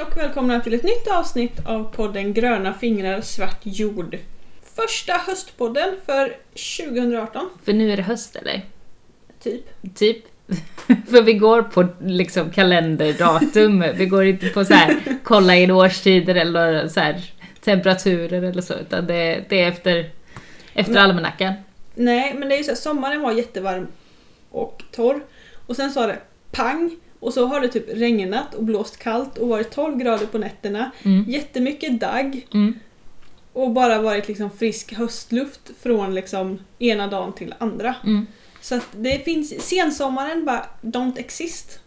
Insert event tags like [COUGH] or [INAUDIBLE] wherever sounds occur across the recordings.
Hej och välkomna till ett nytt avsnitt av podden Gröna fingrar svart jord. Första höstpodden för 2018, För nu är det höst eller? typ. Typ. [LAUGHS] För vi går på liksom kalenderdatum, vi går inte på så här kolla in årstider eller så här temperaturer eller så, utan det, det är efter, efter Men- almanackan. Nej, men det är ju så här, sommaren var jättevarm och torr. Och sen sa det pang och så har det typ regnat och blåst kallt och varit 12 grader på nätterna. Mm. Jättemycket dagg Mm. och bara varit liksom frisk höstluft från liksom ena dagen till andra. Mm. Så att det finns, sensommaren bara don't exist.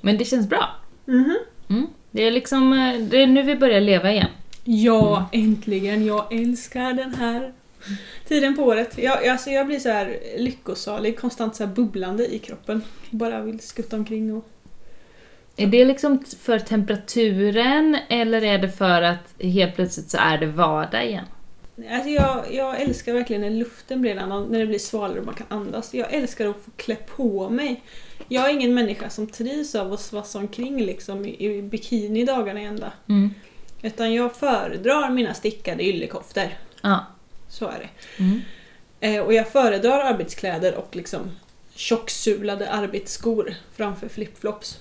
Men det känns bra. Mhm. Mm. Det är liksom, eh, det är nu vi börjar leva igen. Ja, äntligen. Jag älskar den här tiden på året. Jag, alltså jag blir så här lyckosalig, konstant så här bubblande i kroppen. Bara vill skutta omkring och... Är det liksom för temperaturen eller är det för att helt plötsligt så är det vardag igen? Alltså jag, jag älskar verkligen när luften blir en annan, när det blir svalare och man kan andas. Jag älskar att få klä på mig. Jag är ingen människa som trivs av att svassa omkring liksom i, bikini dagarna ända. Mm. Utan jag föredrar mina stickade yllekoftor. Ja. Så är det. Mm. Eh, och jag föredrar arbetskläder och liksom tjocksulade arbetsskor framför flipflops.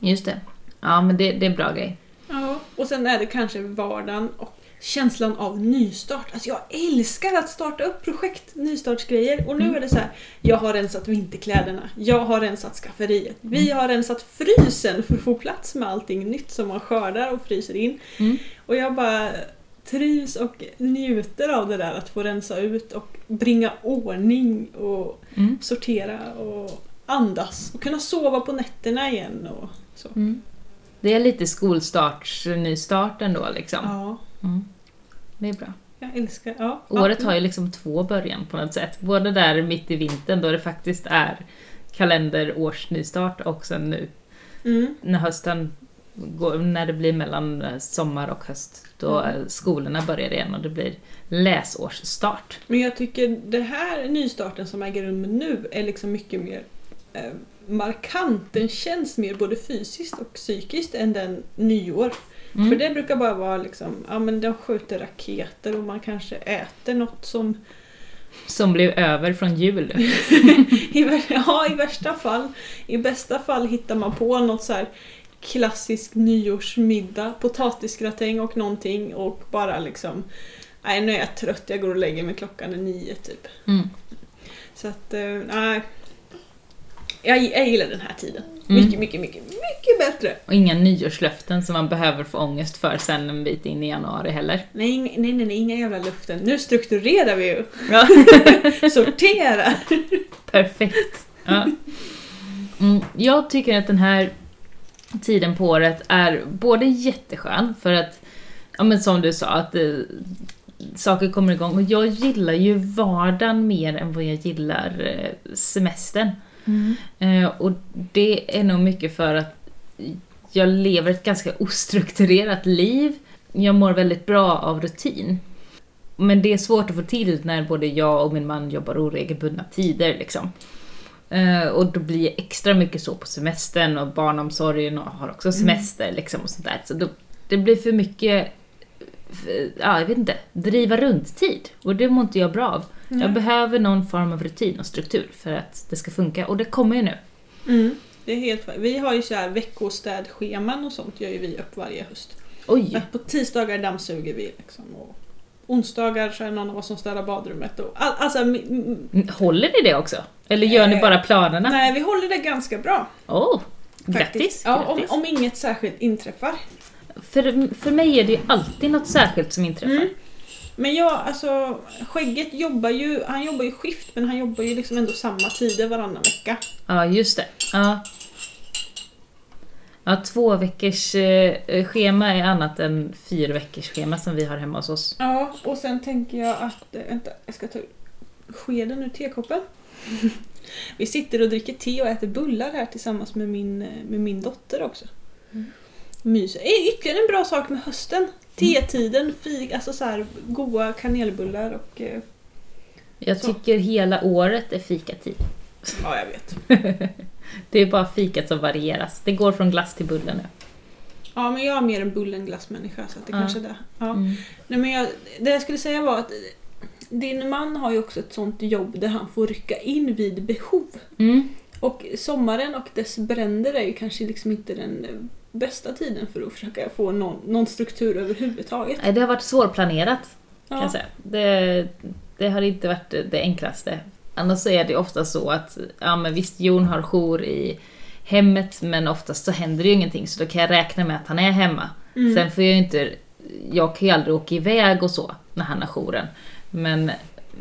Just det. Ja, men det, det är en bra grej. Ja, och sen är det kanske vardagen och känslan av nystart. Alltså jag älskar att starta upp projekt, nystartsgrejer. Och nu Mm. är det så här, jag har rensat vinterkläderna, jag har rensat skafferiet, vi har rensat frysen för att få plats med allting nytt som man skördar och fryser in. Mm. Och jag bara trivs och njuter av det där att få rensa ut och bringa ordning och Mm. sortera och andas och kunna sova på nätterna igen och så. Mm. Det är lite skolstarts, nystart ändå liksom. Ja, Mm. Det är bra. jag älskar... Ja. Året har ju liksom två början på något sätt. Både där mitt i vintern då det faktiskt är kalenderårsnystart och sen nu Mm. när hösten går, när det blir mellan eh, sommar och höst. Då Mm. skolorna börjar igen och det blir läsårsstart. Men jag tycker det här nystarten som äger rum nu är liksom mycket mer eh, markant. Den känns mer både fysiskt och psykiskt än den nyår. Mm. För det brukar bara vara liksom, ja men de skjuter raketer och man kanske äter något som Som blev över från jul. [LAUGHS] I, ja, i värsta fall. I bästa fall hittar man på något så här klassisk nyårsmiddag, potatisgratäng och någonting och bara liksom Nej, nu är jag trött, jag går och lägger mig klockan är nio typ. Mm. Så att, eh, nej. Jag, jag gillar den här tiden. Mm. Mycket, mycket, mycket, mycket bättre. Och inga nyårslöften som man behöver få ångest för sen en bit in i januari heller. Nej, nej, nej, nej inga jävla luften. Nu strukturerar vi ju. Ja. [LAUGHS] Sorterar. Perfekt. Ja. Mm, jag tycker att den här tiden på året är både jätteskön för att, ja men som du sa, att eh, saker kommer igång. Och jag gillar ju vardagen mer än vad jag gillar eh, semestern. Eh, och det är nog mycket för att jag lever ett ganska ostrukturerat liv. Jag mår väldigt bra av rutin. Men det är svårt att få till när både jag och min man jobbar oregelbundna tider liksom. Eh, och då blir det extra mycket så på semestern och barnomsorgen och har också semester liksom och sånt där. Så då, det blir för mycket, f- ja jag vet inte, driva runt-tid. Och det mår inte jag bra av. Jag behöver någon form av rutin och struktur för att det ska funka. Och det kommer ju nu. Mm, det är helt Vi har ju så här veckostädscheman och sånt gör ju vi upp varje höst. Oj! På tisdagar dammsuger vi liksom och onsdagar så är det någon av oss som städar badrummet. Och all, alltså, mi- m- Håller ni det också? Eller gör ni Eh, bara planerna? nej, vi håller det ganska bra. Åh! Faktiskt. grattis! Ja, om, grattis. om inget särskilt inträffar. För, för mig är det ju alltid något särskilt som inträffar. Mm. Men jag, alltså Skägget jobbar ju, han jobbar ju skift men han jobbar ju liksom ändå samma tider varannan vecka. Ja, just det. Ja. Ja, två veckors eh, schema är annat än fyra veckors schema som vi har hemma hos oss. Ja, och sen tänker jag att, eh, vänta, jag ska ta skeden ur tekoppen. [LAUGHS] Vi sitter och dricker te och äter bullar här tillsammans med min, eh, med min dotter också. Mm. Mys. Är ytterligare en bra sak med hösten. Tetiden, fik, alltså så här goda kanelbullar och... eh, Jag Så. tycker hela året är fikatid. Ja, jag vet. [LAUGHS] Det är bara fikat som varieras. Det går från glass till bulle nu. Ja, men jag är mer en bullenglassmänniska så det Ja. kanske är det. Ja. Mm. Nej, men jag, det jag skulle säga var att din man har ju också ett sånt jobb där han får rycka in vid behov. Mm. Och sommaren och dess bränder är ju kanske liksom inte den bästa tiden för att försöka få någon, någon struktur överhuvudtaget. Nej, Det har varit svårplanerat kan Ja. jag säga. Det, det har inte varit det enklaste. Annars så är det ofta så att, ja men visst Jon har jour i hemmet men oftast så händer det ju ingenting så då kan jag räkna med att han är hemma. Mm. Sen får jag ju inte, jag kan ju aldrig åka iväg och så när han har jouren. Men,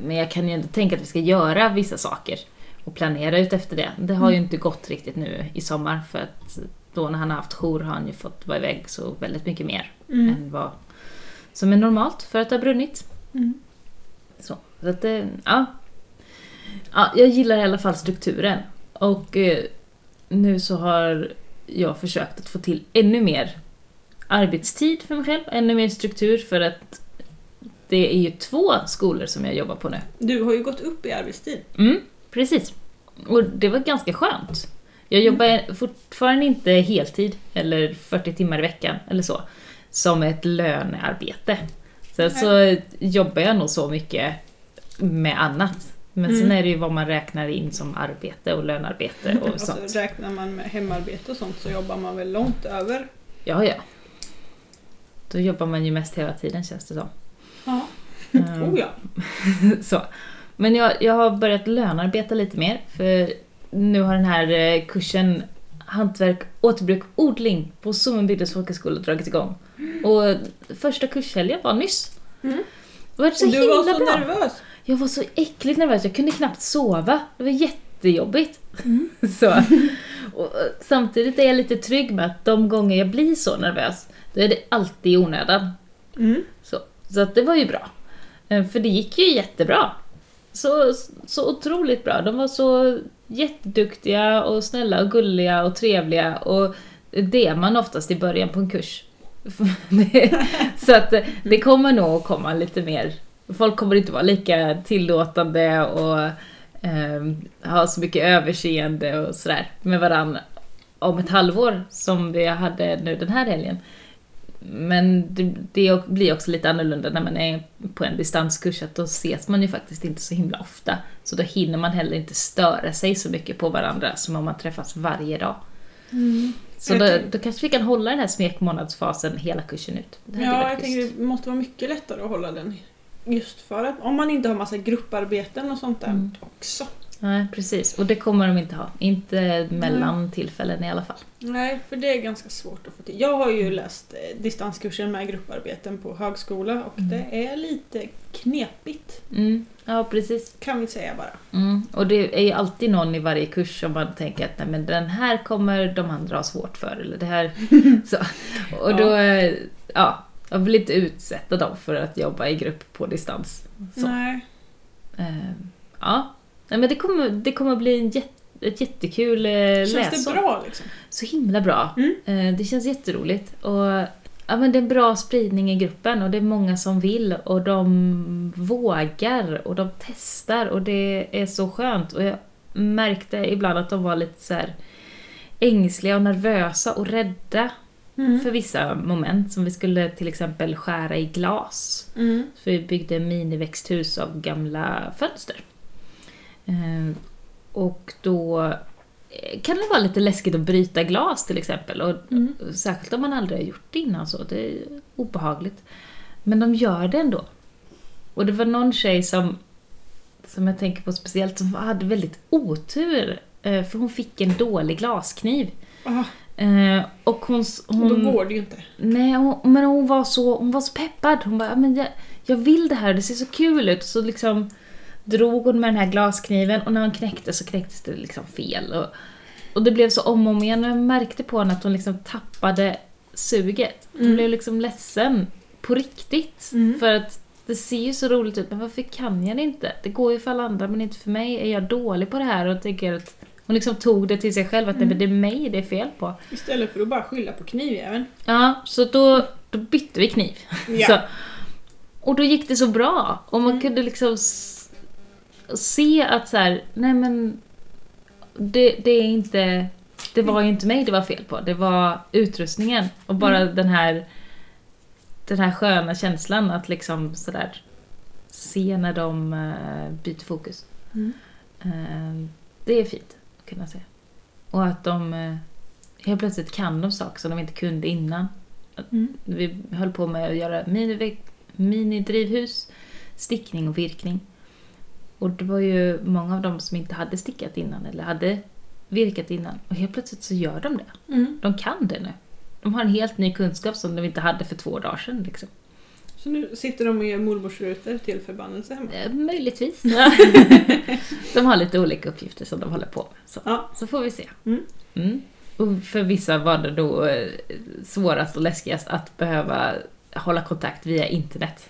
men jag kan ju ändå tänka att vi ska göra vissa saker och planera ut efter det. Det har ju inte gått riktigt nu i sommar för att då när han har haft jour har han ju fått vara iväg så väldigt mycket mer Mm. än vad som är normalt för att det har brunnit. Mm. Så, så att det, ja. Ja. Jag gillar i alla fall strukturen. Och eh, nu så har jag försökt att få till ännu mer arbetstid för mig själv, ännu mer struktur för att det är ju två skolor som jag jobbar på nu. Du har ju gått upp i arbetstid. Mm, precis. Och det var ganska skönt. Jag jobbar fortfarande inte heltid, eller 40 timmar i veckan, eller så, som ett lönearbete. Sen så jobbar jag nog så mycket med annat. Men sen Mm. är det ju vad man räknar in som arbete och lönearbete och [LAUGHS] Alltså, sånt. räknar man med hemarbete och sånt så jobbar man väl långt över. Ja, ja. Då jobbar man ju mest hela tiden känns det som. Ja. Ehm, Oh ja. [LAUGHS] så. Men jag, jag har börjat lönarbeta lite mer för nu har den här eh, kursen Hantverk, återbruk, odling på Sommenbygdens folkhögskola dragit igång. Och första kurshelgen var nyss. Mm. Det var så du himla var så bra. nervös. Jag var så äckligt nervös, jag kunde knappt sova. Det var jättejobbigt. [LAUGHS] så. Och, eh, samtidigt är jag lite trygg med att de gånger jag blir så nervös, då är det alltid i onödan. Mm. Så, så att det var ju bra. Eh, För det gick ju jättebra. Så, så otroligt bra. De var så jätteduktiga och snälla och gulliga och trevliga och det är man oftast i början på en kurs. [LAUGHS] Så att eh, det kommer nog att komma lite mer. Folk kommer inte vara lika tillåtande och eh, ha så mycket överseende och sådär med varandra om ett halvår som vi hade nu den här helgen. Men det, det blir också lite annorlunda när man är på en distanskurs, att då ses man ju faktiskt inte så himla ofta. Så då hinner man heller inte störa sig så mycket på varandra som om man träffas varje dag. Så Jag då, då kanske vi kan hålla den här smekmånadsfasen hela kursen ut. Ja, jag tänker det måste vara mycket lättare att hålla den. Just för att om man inte har massa grupparbeten och sånt där Mm. också. Nej, precis. Och det kommer de inte ha. Inte mellan tillfällen i alla fall. Nej, för det är ganska svårt att få till. Jag har ju läst eh, distanskurser med grupparbeten på högskola och Mm. det är lite knepigt. Mm. Ja, precis. Kan vi säga bara. Mm. Och det är ju alltid någon i varje kurs som man tänker att nej, men den här kommer de andra ha svårt för. Eller det här. [LAUGHS] så. Och då, eh, ja, jag vill inte utsätta dem för att jobba i grupp på distans. Så. Nej. Eh, ja, nej, men det kommer, det kommer bli en jätte, ett jättekul eh, Känns läsår. det bra liksom? Så himla bra. Mm. Eh, det känns jätteroligt. Och, ja, men det är en bra spridning i gruppen och det är många som vill och de vågar och de testar och det är så skönt. Och jag märkte ibland att de var lite så ängsliga och nervösa och rädda Mm. för vissa moment. Som vi skulle till exempel skära i glas. Mm. Så vi byggde miniväxthus av gamla fönster. Eh, och då eh, kan det vara lite läskigt att bryta glas till exempel. Och, Mm. Särskilt om man aldrig har gjort det innan så. Det är obehagligt. Men de gör det ändå. Och det var någon tjej som, som jag tänker på speciellt som hade väldigt otur. eh, För hon fick en dålig glaskniv. Ah, Eh, Och hon... s- och hon då går det ju inte. Nej, hon, men hon var, så, hon var så peppad. Hon bara, men jag, jag vill det här, det ser så kul ut. Så liksom drog hon med den här glaskniven och när hon knäckte så knäcktes det liksom fel. Och, och det blev så om och om igen och jag märkte på henne att hon liksom tappade suget. Hon Mm. blev liksom ledsen på riktigt. Mm. För att det ser ju så roligt ut, men varför kan jag det inte? Det går ju för alla andra men inte för mig. Är jag dålig på det här? Och tänker att hon liksom tog det till sig själv att men det är mig det är fel på. Istället för att bara skylla på knivjäveln. Ja, så då, då bytte vi kniv. Ja. Så, och då gick det så bra. Och man Mm. kunde liksom se att så här, nej men det, det är inte Det var ju inte mig det var fel på, det var utrustningen och bara Mm. den här den här sköna känslan att liksom sådär se när de eh, byter fokus. Mm. Eh, det är fint kunna se. Och att de eh, helt plötsligt kan de saker som de inte kunde innan. Mm. Vi höll på med att göra mini- minidrivhus, stickning och virkning. Och det var ju många av dem som inte hade stickat innan eller hade virkat innan. Och helt plötsligt så gör de det. Mm. De kan det nu. De har en helt ny kunskap som de inte hade för två dagar sedan. Liksom. Så nu sitter de och gör mormorsrutor till förbannelse hemma. Eh, möjligtvis. [LAUGHS] de har lite olika uppgifter som de håller på med. Så, Ja. så får vi se. Mm. Mm. Och för vissa var det då eh, svårast och läskigast att behöva hålla kontakt via internet.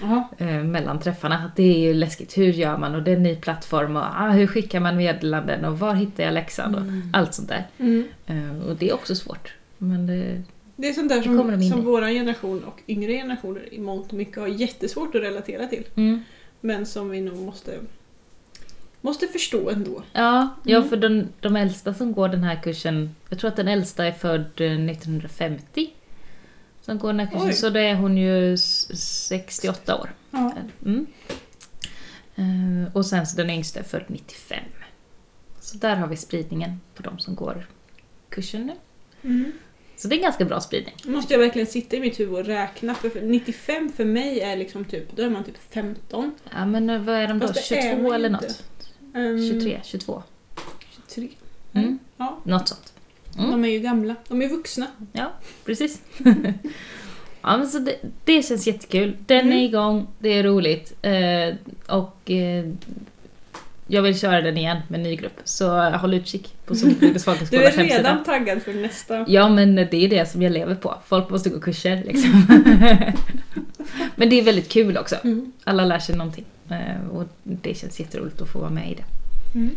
Jaha. eh, mellan träffarna. Det är ju läskigt. Hur gör man? Och det är en ny plattform. Och ah, hur skickar man meddelanden? Och var hittar jag läxan? Och allt sånt där. Mm. Eh, och det är också svårt. Men det, Det är sånt där som, in som vår generation och yngre generationer i mångt och mycket har jättesvårt att relatera till. mm. Men som vi nog måste, måste förstå ändå. Ja, ja Mm. för de, de äldsta som går den här kursen, jag tror att den äldsta är född eh, 1950. Som går den här kursen, Oj. så då är hon ju s- 68 år. Ja. Mm. Eh, och sen så den yngsta är född 95. Så där har vi spridningen på de som går kursen nu. Mm. Så det är en ganska bra spridning. Måste jag verkligen sitta i mitt huvud och räkna. För för 95 för mig är liksom typ, då är man typ 15. Ja men eh, vad är de då? Fast det är 22 man ju eller inte. något? Ehm, 23, 22? 23. Mm. Ja, Något sånt. Mm. de är ju gamla. De är vuxna. Ja, precis. [LAUGHS] ja men så det, det känns jättekul. Den Mm. är igång, det är roligt. Eh, och eh, jag vill köra den igen med en ny grupp. Så håll utkik på [LAUGHS] Solbygdens Du är folkhögskolas hemsida. redan taggad för nästa. Ja men det är det som jag lever på. Folk måste gå kurser liksom. [LAUGHS] men det är väldigt kul också. Mm. Alla lär sig någonting. Eh, och det känns jätteroligt att få vara med i det. Mm.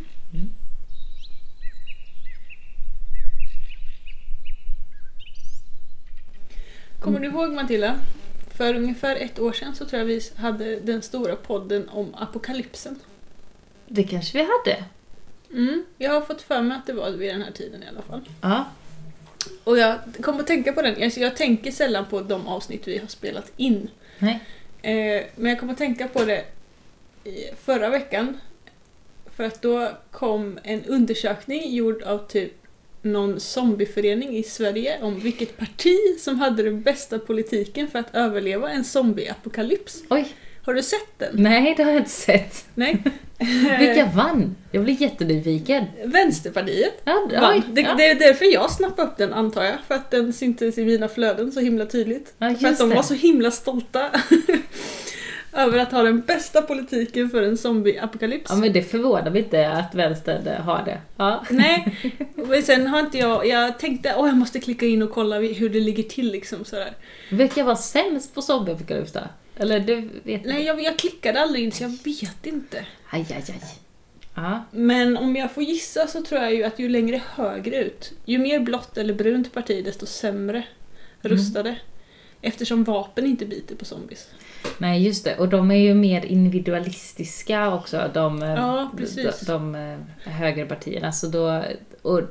Kommer du ihåg Matilda? För ungefär ett år sedan så tror jag vi hade den stora podden om apokalypsen. Det kanske vi hade. Mm. Jag har fått för mig att det var vid den här tiden i alla fall. Ja. Och jag kom att tänka på den, alltså jag tänker sällan på de avsnitt vi har spelat in. Nej. Eh, men jag kom att tänka på det förra veckan. För att då kom en undersökning gjord av typ någon zombieförening i Sverige om vilket parti som hade den bästa politiken för att överleva en zombieapokalyps. Oj. Har du sett den? Nej, det har jag inte sett. Nej. [LAUGHS] Vilka vann? Jag blir jättenyfiken. Vänsterpartiet Ja, vann. Det, ja. det är därför jag snappade upp den antar jag, för att den syntes i mina flöden så himla tydligt. Ja, för att de det. var så himla stolta [LAUGHS] över att ha den bästa politiken för en zombieapokalyps. Ja, men det förvånar mig inte att vänstern har det. Ja. Nej, [LAUGHS] men sen har inte jag, jag tänkte att jag måste klicka in och kolla hur det ligger till liksom sådär. Vilka var sämst på zombieapokalyps då? Eller du vet Nej, jag, jag klickade aldrig in så jag vet inte. Aj, aj, aj. Ja. Men om jag får gissa så tror jag ju att ju längre högerut, ju mer blått eller brunt parti desto sämre rustade. Eftersom vapen inte biter på zombies. Nej, just det. Och de är ju mer individualistiska också, de, eh, Ja, de, de eh, högerpartierna. Så då, och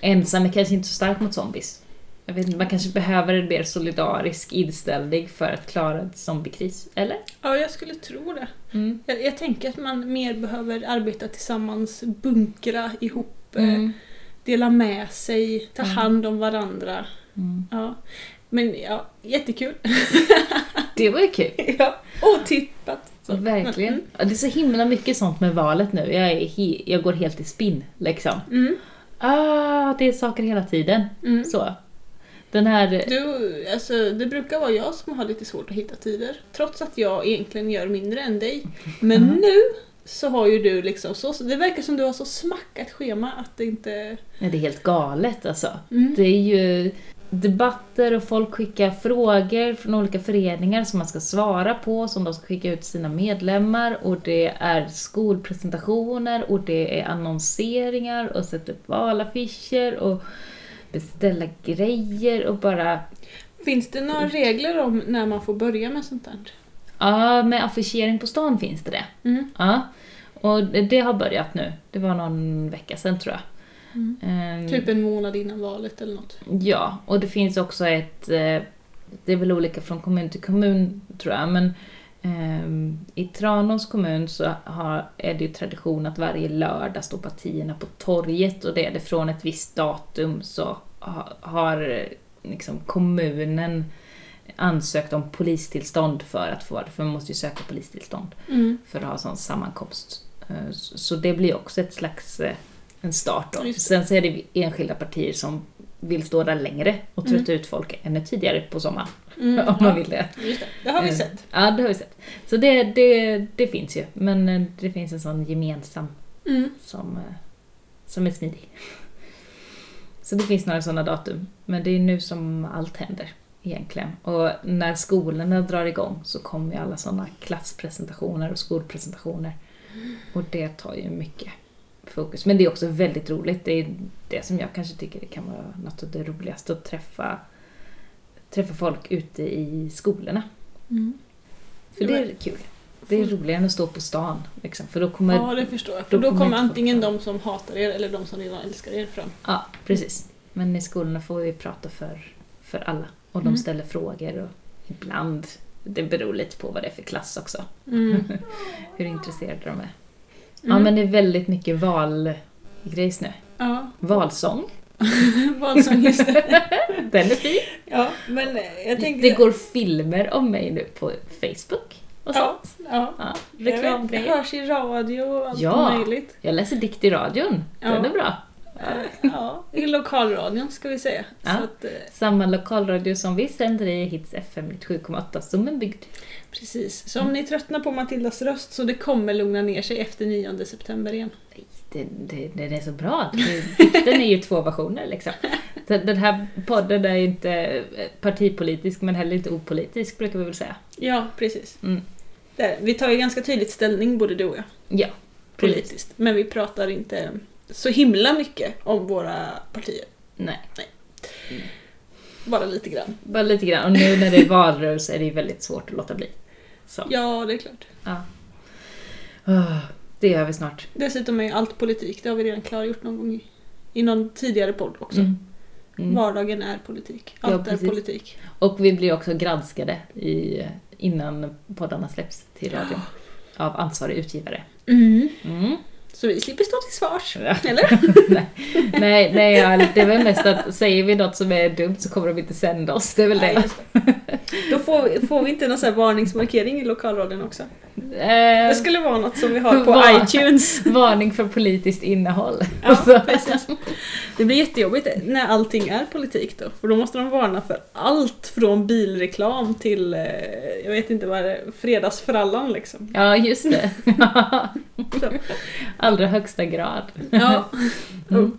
ensam är kanske inte så stark mot zombies. Jag vet inte, man kanske behöver en mer solidarisk inställning för att klara en zombiekris, eller? Ja, jag skulle tro det. Mm. Jag, jag tänker att man mer behöver arbeta tillsammans, bunkra ihop, eh, Mm. dela med sig, ta Mm. hand om varandra. Mm. Ja. Men ja, jättekul. [LAUGHS] Det var ju kul. ja, otippat. Så. Verkligen. Mm. Ja, Det är så himla mycket sånt med valet nu. Jag, he- jag går helt i spinn, liksom. Mm. Ah, det är saker hela tiden. Mm. Så. Den här... Du, alltså, det brukar vara jag som har lite svårt att hitta tider. Trots att jag egentligen gör mindre än dig. Men Mhm. nu så har ju du liksom så, så, det verkar som du har så smackat schema att det inte... Nej, det är helt galet alltså. Mm. Det är ju debatter och folk skickar frågor från olika föreningar som man ska svara på, som de ska skicka ut till sina medlemmar och det är skolpresentationer och det är annonseringar och sätta upp valaffischer och beställa grejer och bara... Finns det några regler om när man får börja med sånt där? Ja, med affischering på stan finns det det. Mm. Ja, och det har börjat nu. Det var någon vecka sedan tror jag. Ehm, Typ en månad innan valet eller något. Ja, och det finns också ett... eh, Det är väl olika från kommun till kommun tror jag, men i Tranås kommun så har, är det ju tradition att varje lördag står partierna på torget och det är det från ett visst datum så ha, har liksom kommunen ansökt om polistillstånd för att få det, för man måste ju söka polistillstånd Mm. för att ha sån sammankomst. Eh, Så det blir också ett slags eh, en start då. Sen så är det enskilda partier som vill stå där längre och trötta ut folk ännu tidigare på sommaren. Mm. [LAUGHS] Om man vill det. Just det, det har vi Eh, sett. Ja, det har vi sett. Så det, det, det finns ju, men eh, det finns en sån gemensam Mm. som, eh, som är smidig. [LAUGHS] Så det finns några sådana datum, men det är nu som allt händer egentligen. Och när skolorna drar igång så kommer ju alla sådana klasspresentationer och skolpresentationer. Och det tar ju mycket fokus. Men det är också väldigt roligt. Det är det som jag kanske tycker det kan vara något av det roligaste att träffa, träffa folk ute i skolorna. Mm. För det är kul. Det är roligare än att stå på stan. Liksom, för då kommer Ja, det förstår jag. För då då kommer kommer antingen de som hatar er eller de som redan älskar er fram. Ja, precis. Men i skolorna får vi prata för, för alla. Och de Mm. ställer frågor och ibland, det beror lite på vad det är för klass också, Mm. [LAUGHS] hur intresserade de är. Ja, Mm. men det är väldigt mycket valgrejs nu. Ja, Valsång, [LAUGHS] valsång just det. [LAUGHS] den är fin. Ja, men jag tänkte... Det går filmer om mig nu på Facebook och Ja, sånt. ja. Ja, vet, det reklamgrejer. hörs i radio och allt Ja. möjligt. Jag läser dikt i radion, den Ja. är bra. Ja, i lokalradion ska vi säga. Ja. Att, eh, Samma lokalradio som vi sänder i Hits FM 97,8 som en bygd. precis. Så om ni tröttnar på Matildas röst så det kommer lugna ner sig efter 9 september igen. Det, det, den är så bra. Dikten är ju två versioner liksom. Den den här podden är ju inte eh, partipolitisk men heller inte opolitisk brukar vi väl säga. Ja, precis. Mm. Där. Vi tar ju ganska tydligt ställning både du och jag, Ja, precis. politiskt. Men vi pratar inte så himla mycket om våra partier. Nej, Bara lite grann. bara lite grann. Och nu när det är valrörelse är det ju väldigt svårt att låta bli. Så, Ja, det är klart. ja. Åh, det gör vi snart. Dessutom är ju allt politik, det har vi redan klargjort någon gång i, i någon tidigare podd också. Mm. Mm. Vardagen är politik. Ja, Allt är precis. politik. Och vi blir också granskade i, innan poddarna släpps till radion. Av ansvarig utgivare. Mm. Så vi slipper stå till svars. Ja. Eller? [LAUGHS] nej, nej, det är väl mest att säger vi något som är dumt så kommer de inte sända oss. Det är väl Nej, det. Då får vi, får vi inte någon sån här varningsmarkering i lokalradion också? Eh, Det skulle vara något som vi har på [LAUGHS] Var- iTunes. [LAUGHS] Varning för politiskt innehåll. Ja, precis. Det blir jättejobbigt när allting är politik då. För då måste de varna för allt från bilreklam till, eh, jag vet inte vad det är, fredagsfrallan liksom. Ja, just det. Allra högsta grad. Ja. [LAUGHS] Mm.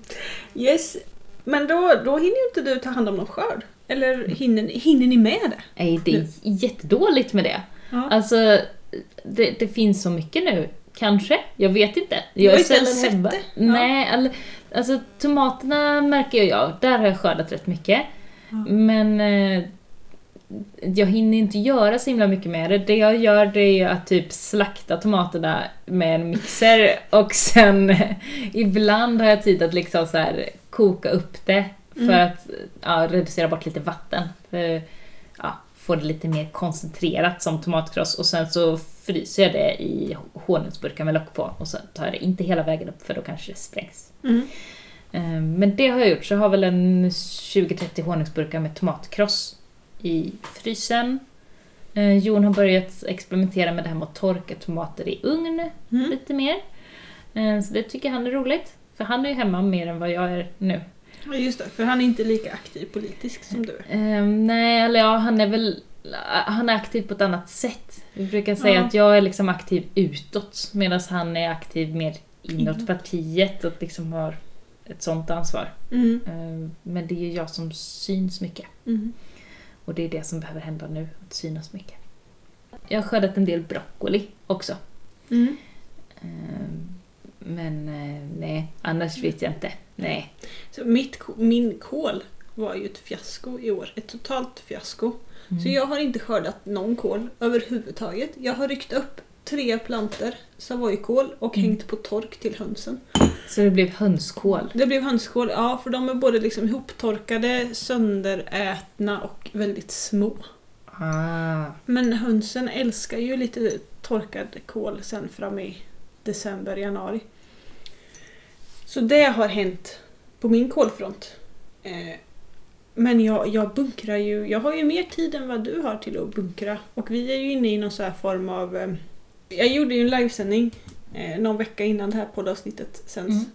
Yes. Men då, då hinner ju inte du ta hand om någon skörd. Eller hinner, ni- hinner ni med det? Nej, det är jättedåligt med det. Ja. Alltså, det, det finns så mycket nu. Kanske? Jag vet inte. Jag har sällan sett det. Nej, all, alltså tomaterna märker jag, där har jag skördat rätt mycket. Ja. Men eh, jag hinner inte göra så himla mycket med det. Det jag gör det är ju att typ slakta tomaterna med en mixer [LAUGHS] och sen [LAUGHS] ibland har jag tid att liksom så här koka upp det för Mm. att ja, reducera bort lite vatten. För, ja, få det lite mer koncentrerat som tomatkross och sen så fryser jag det i honungsburkar med lock på och sen tar jag det inte hela vägen upp för då kanske det sprängs. Mm. Eh, Men det har jag gjort, så jag har väl en 20-30 honungsburkar med tomatkross i frysen. Eh, Jon har börjat experimentera med det här med att torka tomater i ugn Mm. lite mer. Eh, Så det tycker han är roligt. För han är ju hemma mer än vad jag är nu. Ja, just det, för han är inte lika aktiv politisk som du är. Eh, nej, eller ja, han är väl han är aktiv på ett annat sätt. Vi brukar säga Ja. att jag är liksom aktiv utåt medan han är aktiv mer inåt Inåt. partiet och liksom har ett sånt ansvar. Mm. Eh, Men det är ju jag som syns mycket. Mm. Och det är det som behöver hända nu, att synas mycket. Jag har skördat en del broccoli också. Mm. Eh, Men eh, nej, annars vet jag inte. Nej. Så mitt, min kål var ju ett fiasko i år. Ett totalt fiasko. Mm. Så jag har inte skördat någon kål överhuvudtaget. Jag har ryckt upp tre planter savojkål och Mm. hängt på tork till hönsen. Så det blev hönskål. Det blev hönskål, ja för de är både liksom ihoptorkade, sönderätna och väldigt små. Ah. Men hönsen älskar ju lite torkad kål sen fram i december, januari. Så det har hänt på min kålfront. Eh, Men jag, jag bunkrar ju, jag har ju mer tid än vad du har till att bunkra. Och vi är ju inne i någon så här form av... eh, Jag gjorde ju en livesändning eh, någon vecka innan det här poddavsnittet sänds. Mm.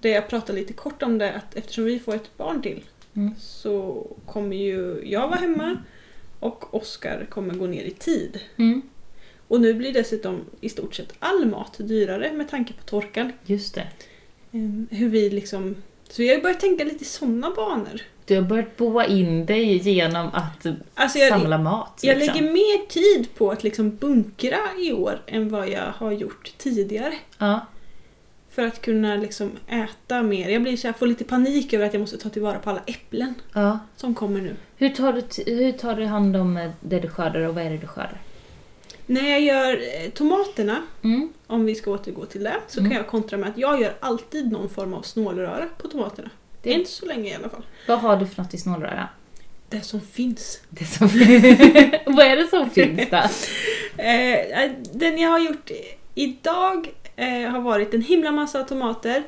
Där jag pratade lite kort om det att eftersom vi får ett barn till Mm. så kommer ju jag vara hemma och Oskar kommer gå ner i tid. Mm. Och nu blir dessutom i stort sett all mat dyrare med tanke på torkan. Just det. Ehm, Hur vi liksom... Så jag har börjat tänka lite i sådana banor. Du har börjat boa in dig genom att Alltså jag, samla mat. jag liksom. lägger mer tid på att liksom bunkra i år än vad jag har gjort tidigare. Ja. För att kunna liksom äta mer. Jag blir så här, får lite panik över att jag måste ta tillvara på alla äpplen ja. som kommer nu. Hur, tar du hur tar du hand om det du skördar och vad är det du skördar? När jag gör eh, tomaterna Mm. om vi ska återgå till det, så Mm. kan jag kontra med att jag gör alltid någon form av snålröra på tomaterna. Det- Än så länge i alla fall. Vad har du för något i snålröra? Det som finns. Det som... [LAUGHS] vad är det som finns där? [LAUGHS] Eh, den jag har gjort idag eh, har varit en himla massa tomater,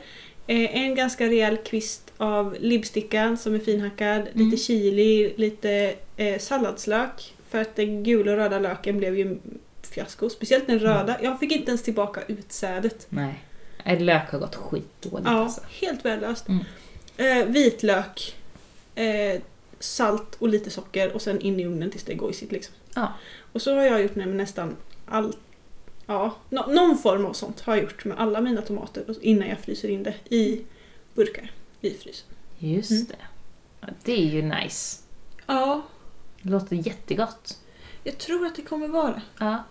en ganska rejäl kvist av libsticka som är finhackad, Mm. lite chili, lite salladslök. För att den gula och röda löken blev ju fiasko, speciellt den röda. Jag fick inte ens tillbaka utsädet. Nej. Lök har gått skitdåligt Ja, alltså. helt värdelöst. Mm. Eh, vitlök, eh, salt och lite socker och sen in i ugnen tills det är gojsigt liksom. Ja. Och så har jag gjort med nästan allt. Ja, nå- någon form av sånt har jag gjort med alla mina tomater innan jag fryser in det i burkar i frysen. Just Mm. det. Ja, det är ju nice. Ja, Det låter jättegott. jag tror att det kommer vara. Ja.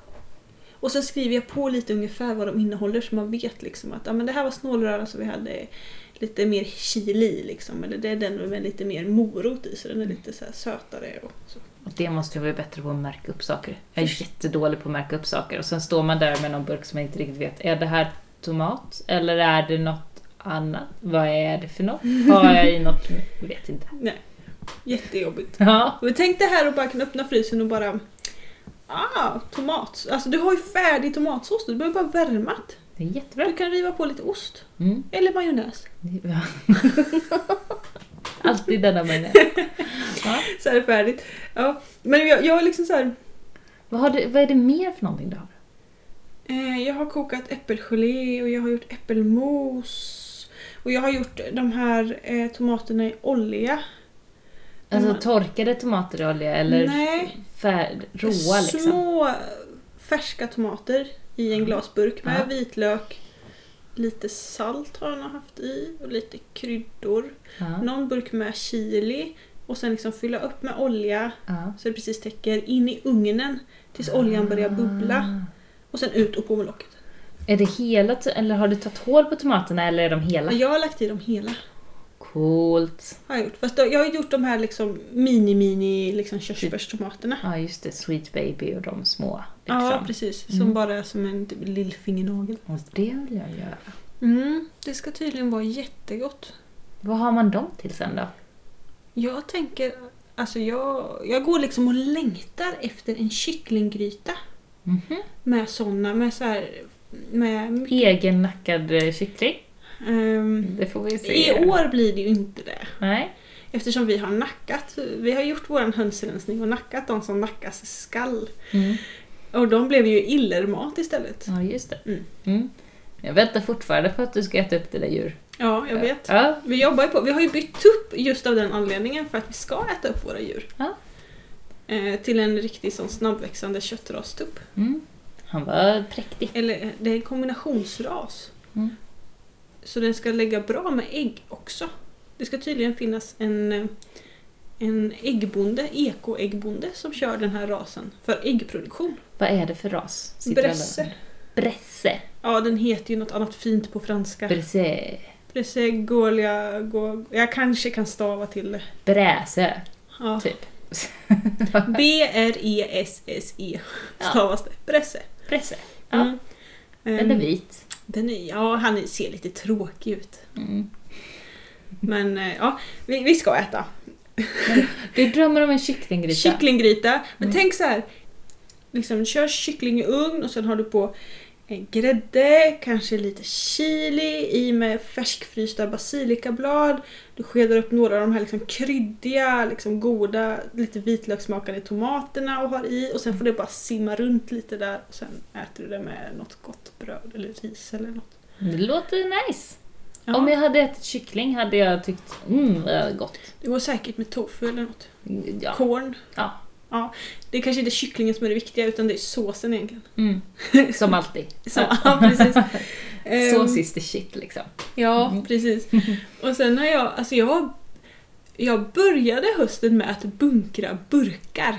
Och sen skriver jag på lite ungefär vad de innehåller så man vet liksom att ja, men det här var snålröra så vi hade lite mer chili i, liksom. Eller det är den med lite mer morot i så den är lite så sötare och så. Och det måste jag bli bättre på att märka upp saker. Jag är jättedålig på att märka upp saker. Och sen står man där med någon burk som jag inte riktigt vet. Är det här tomat? Eller är det något annat? Vad är det för något? Har jag i något? Jag vet inte. Nej, jättejobbigt. Ja. Och tänk det här att bara kunna öppna frysen och bara Ah, tomat. Alltså du har ju färdig tomatsås, du behöver bara värma det. Är jättebra. Du kan riva på lite ost. Mm. Eller majonnäs. Ja. [LAUGHS] Alltid denna majonnäs. [LAUGHS] Ja. Så är det färdigt. Ja. Men jag, jag är liksom så här. Vad, du, vad är det mer för någonting du har? Eh, jag har kokat äppelgelé och jag har gjort äppelmos. Och jag har gjort de här eh, tomaterna i olja. Alltså Mm. torkade tomater i olja eller Nej. fär, råa liksom? Små färska tomater i en Ja. glasburk med Ja. vitlök. Lite salt har han haft i och lite kryddor. Ja. Någon burk med chili och sen liksom fylla upp med olja Ja. så det precis täcker in i ugnen tills oljan börjar bubbla Ah. och sen ut och på med locket. Är det hela, eller har du tagit hål på tomaterna eller är de hela? Jag har lagt i dem hela. Coolt. Har jag, gjort. Fast då, jag har gjort de här liksom mini-mini liksom körsbärstomaterna. Ja just det, Sweet Baby och de små. Liksom. Ja, precis. Som Mm. bara som en typ lillfingernagel. Och det vill jag göra. Mm, det ska tydligen vara jättegott. Vad har man dem till sen då? Jag tänker, alltså jag, jag går liksom och längtar efter en kycklinggryta. Mhm. Med såna, med så här, med mycket, Egennackad eh, kyckling? Ehm, Det får vi se. I år blir det ju inte det. Nej. Eftersom vi har nackat, vi har gjort vår hönsrensning och nackat de som nackas skall. Mm. Och de blev ju illermat istället. Ja, just det. Mm. Mm. Jag väntar fortfarande på att du ska äta upp där djur. Ja, jag vet. Ja. Vi jobbar på, vi har ju bytt tupp just av den anledningen för att vi ska äta upp våra djur. Ja. Eh, till en riktig sån snabbväxande köttrastupp. Mm. Han var präktig. Eller det är en kombinationsras. Så den ska lägga bra med ägg också. Det ska tydligen finnas en, eh, en äggbonde, ekoäggbonde, som kör den här rasen för äggproduktion. Vad är det för ras? Bresse. Bresse. Ja, den heter ju något annat fint på franska. Bresse. Bresse, Golia, go, Jag kanske kan stava till det. Bräse. Ja. Typ. [LAUGHS] B-R-E-S-S-E Ja. stavas det. Bresse. Bresse. Ja. Mm. Den är Ehm, vit. Den är, ja, han ser lite tråkig ut. Mm. Men eh, ja, vi, vi ska äta. Du drömmer om en kycklinggryta. Kycklinggryta. Men Mm. tänk så här. Liksom, kör kyckling i ugn och sen har du på grädde, kanske lite chili i med färskfrysta basilikablad. Du skedar upp några av de här liksom kryddiga, liksom goda, lite vitlökssmakande tomaterna och har i och sen får det bara simma runt lite där och sen äter du det med något gott bröd eller ris eller något. Det låter nice. Ja, Om jag hade ätit kyckling hade jag tyckt mm, vad gott. Det går säkert med tofu eller något. Ja. Korn. Ja. Ja. Det är kanske inte kycklingen som är det viktiga utan det är såsen egentligen. Mm. [LAUGHS] Som alltid. Så, ja, precis. [LAUGHS] Ehm, Sås is the shit liksom. Ja, Mm. precis. [LAUGHS] Och sen har jag, alltså jag, jag började hösten med att bunkra burkar.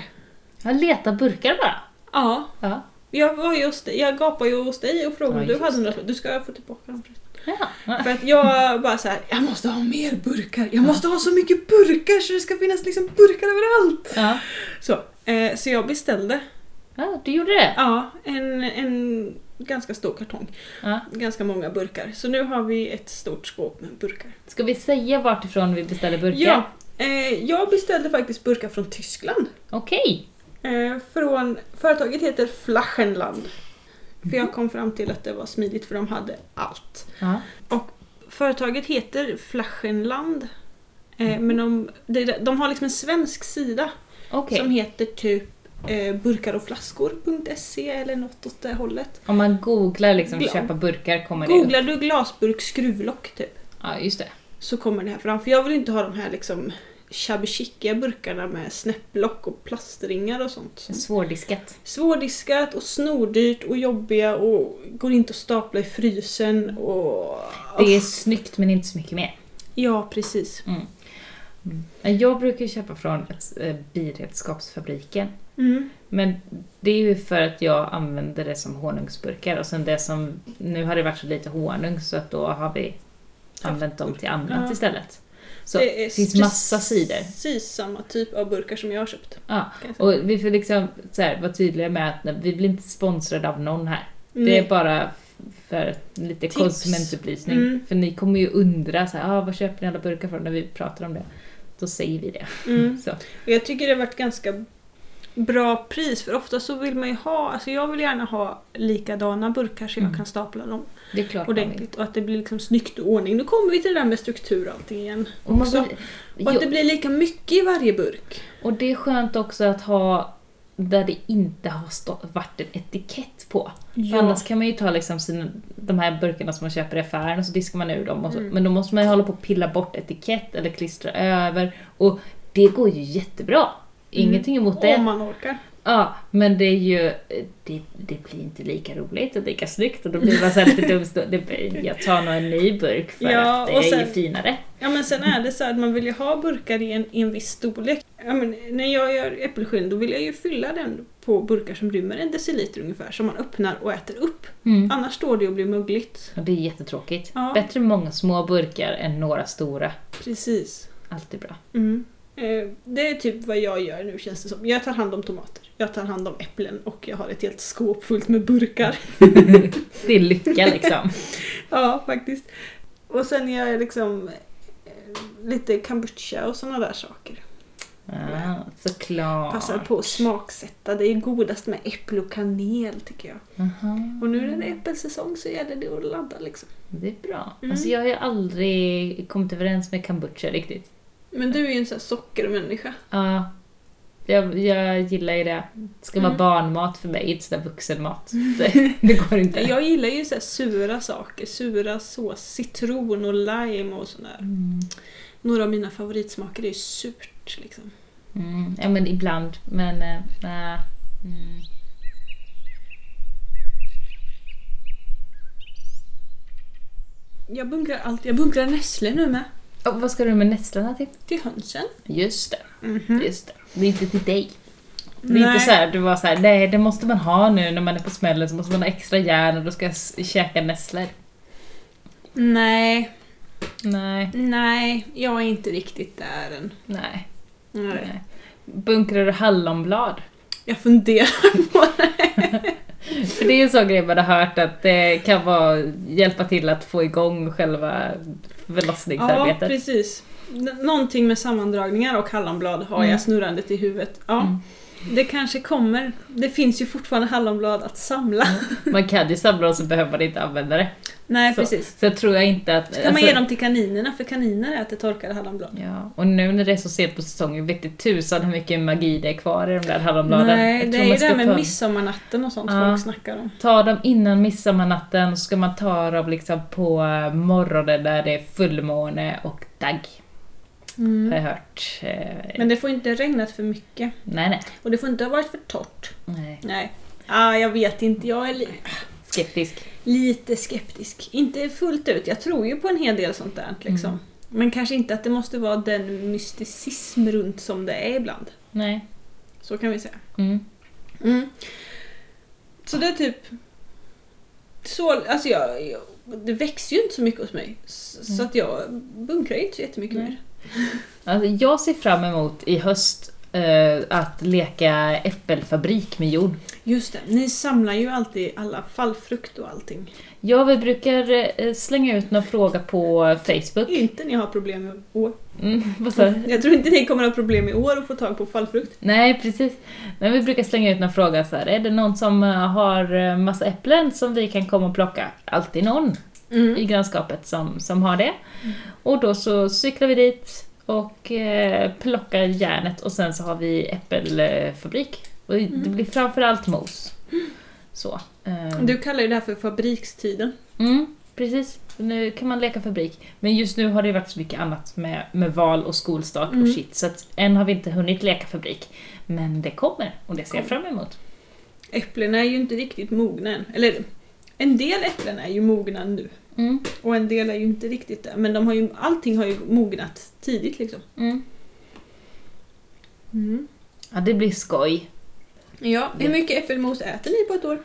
Jag letar burkar bara. Ja, Ja. jag var ju hos dig, jag gapade ju hos dig och frågade om Ja, du hade just några. Du ska få tillbaka dem. Ja. För att jag bara så här, jag måste ha mer burkar. Jag måste ha så mycket burkar så det ska finnas liksom burkar överallt. Ja. Så, eh, så jag beställde ja, du gjorde det? ja, en, en ganska stor kartong. Ja. Ganska många burkar. Så nu har vi ett stort skåp med burkar. Ska vi säga vart ifrån vi beställer burkar? Ja, eh, jag beställde faktiskt burkar från Tyskland. Okej. Eh, från, företaget heter Flachenland. För jag kom fram till att det var smidigt för de hade allt. Ja. Företaget heter Flachenland. Eh, men de, de, de har liksom en svensk sida Okej. som heter typ eh, burkarochflaskor.se eller något åt det hållet. Om man googlar liksom Gla- köpa burkar kommer det upp. Googlar du glasburk skruvlock typ Ja, just det. så kommer det här fram. För jag vill inte ha de här liksom shabby burkarna med snäpplock och plastringar och sånt. Svårdiskat. Svårdiskat och snordyrt och jobbiga och går inte att stapla i frysen och... Det är snyggt men inte så mycket mer. Ja, precis. Mm. Mm. Jag brukar köpa från eh, Bilredskapsfabriken. Mm. Men det är ju för att jag använder det som honungsburkar och sen det som, nu har det varit så lite honung så att då har vi använt dem till annat Ja. istället. Så det det finns massa sidor. precis samma typ av burkar som jag har köpt. Ja, och vi får liksom så här, vara tydliga med att vi blir inte sponsrade av någon här. Det Nej. är bara för lite Tips. konsumentupplysning. Mm. För ni kommer ju undra så här, ah, vad köper ni alla burkar från när vi pratar om det. Då säger vi det. Mm. [LAUGHS] Så. Och jag tycker det har varit ganska bra pris för ofta så vill man ju ha, alltså jag vill gärna ha likadana burkar så jag Mm. kan stapla dem Det är klart ordentligt och att det blir liksom snyggt och ordning. Nu kommer vi till det där med struktur och allting igen. Och, också. vill, Och att jo, det blir lika mycket i varje burk. och det är skönt också att ha där det inte har stå, varit en etikett på. För annars kan man ju ta liksom sina, de här burkarna som man köper i affären och så diskar man ur dem. Så, Mm. Men då måste man ju hålla på och pilla bort etikett eller klistra över. Och det går ju jättebra. Ingenting emot det. Om man orkar. Ja, men det är ju, det, det blir inte lika roligt och lika snyggt och då blir man så lite dum stå- det blir- Jag tar nog en ny burk för Ja, att det och är sen- ju finare. Ja men sen är det så att man vill ju ha burkar i en, i en viss storlek. Ja, men när jag gör äppelskinn då vill jag ju fylla den på burkar som rymmer en deciliter ungefär som man öppnar och äter upp. Mm. Annars står det och blir mögligt. Och det är jättetråkigt. Ja. Bättre många små burkar än några stora. Precis. Alltid bra. Mm. Eh, Det är typ vad jag gör nu känns det som. Jag tar hand om tomater, jag tar hand om äpplen och jag har ett helt skåp fullt med burkar. [LAUGHS] Det är lycka liksom. [LAUGHS] ja, faktiskt. Och sen gör jag liksom eh, lite kombucha och sådana där saker. Ah, såklart. Passar på att smaksätta. Det är godast med äpple och kanel tycker jag. Aha. Och nu när det är äppelsäsong så gäller det att ladda liksom. Det är bra. Mm. Alltså jag har ju aldrig kommit överens med kombucha riktigt. Men du är ju en sån här sockermänniska. Ja. Jag, jag gillar ju det. Det ska vara Mm. barnmat för mig, inte sådär vuxenmat. [LAUGHS] Det, det går inte. Jag gillar ju så här sura saker. Sura sås, citron och lime och sådär. Mm. Några av mina favoritsmaker är ju surt liksom. Mm. Ja men ibland, men äh, nej. mm. Jag bunkrar allt. Jag bunkrar nässlor nu med. Och vad ska du med nässlorna till? Till hönsen. Just det, Mhm. just det. Det är inte till dig. Det är inte så här, du var så här, nej det måste man ha nu när man är på smällen så måste man ha extra järn och då ska jag käka nässlor. Nej, Nej, nej, jag är inte riktigt där än. nej, Nej. nej. Bunkrar du hallonblad? Jag funderar [LAUGHS] på det. [LAUGHS] För det är en sån grej man har hört att det kan vara, hjälpa till att få igång själva Ja, förlossningsarbetet. precis. N- Någonting med sammandragningar och hallonblad har Mm. jag snurrandet i huvudet. Ja, Mm. Det kanske kommer. Det finns ju fortfarande hallonblad att samla. Man kan ju samla dem så behöver man inte använda det. Nej, Så. precis. Så jag tror jag inte att... Ska man ge dem till kaninerna? För kaniner äter torkade hallonblad. Ja, och nu när det är så sent på säsongen vet inte tusan hur mycket magi det är kvar i de där hallonbladen. Nej, det är ju det här med ta- midsommarnatten och sånt Ja. folk snackar om. Ta dem innan midsommarnatten så ska man ta dem liksom på morgonen när det är fullmåne och dagg. Har jag hört. Eh, Mm. Men det får inte regnat för mycket. Nej, nej. Och det får inte ha varit för torrt. nej. Nej. Ah, jag vet inte, jag är li- Skeptisk. lite skeptisk. Inte fullt ut, jag tror ju på en hel del sånt där. Liksom. Mm. Men kanske inte att det måste vara den mysticism runt som det är ibland. Nej. Så kan vi säga. Mm. Mm. Så det är typ... Så, alltså jag, jag, det växer ju inte så mycket hos mig. Så, så Mm. att jag bunkrar inte så jättemycket Nej. mer. Alltså, jag ser fram emot i höst eh, att leka äppelfabrik med jord. Just det, ni samlar ju alltid alla fallfrukt och allting. Ja, vi brukar eh, slänga ut någon fråga på Facebook. Inte ni har problem i år. Mm, vad sa du? Jag tror inte ni kommer ha problem i år att få tag på fallfrukt. Nej, precis. Men vi brukar slänga ut någon fråga så här. Är det någon som eh, har eh, massa äpplen som vi kan komma och plocka? Alltid någon i grannskapet som, som har det. Och då så cyklar vi dit och eh, plockar järnet och sen så har vi äppelfabrik. Och det Mm. blir framförallt mos. Så. eh, Du kallar ju det här för fabrikstiden. Mm, precis. Nu kan man leka fabrik. Men just nu har det varit så mycket annat med, med val och skolstart Mm. och shit. Så att än har vi inte hunnit leka fabrik. Men det kommer och det ser jag fram emot. Äpplena är ju inte riktigt mogna än. Eller en del äpplen är ju mogna nu. Mm, Och en del är ju inte riktigt det. Men de har ju, allting har ju mognat tidigt liksom. mm. Ja, det blir skoj. Ja, hur mycket äppelmos äter ni på ett år?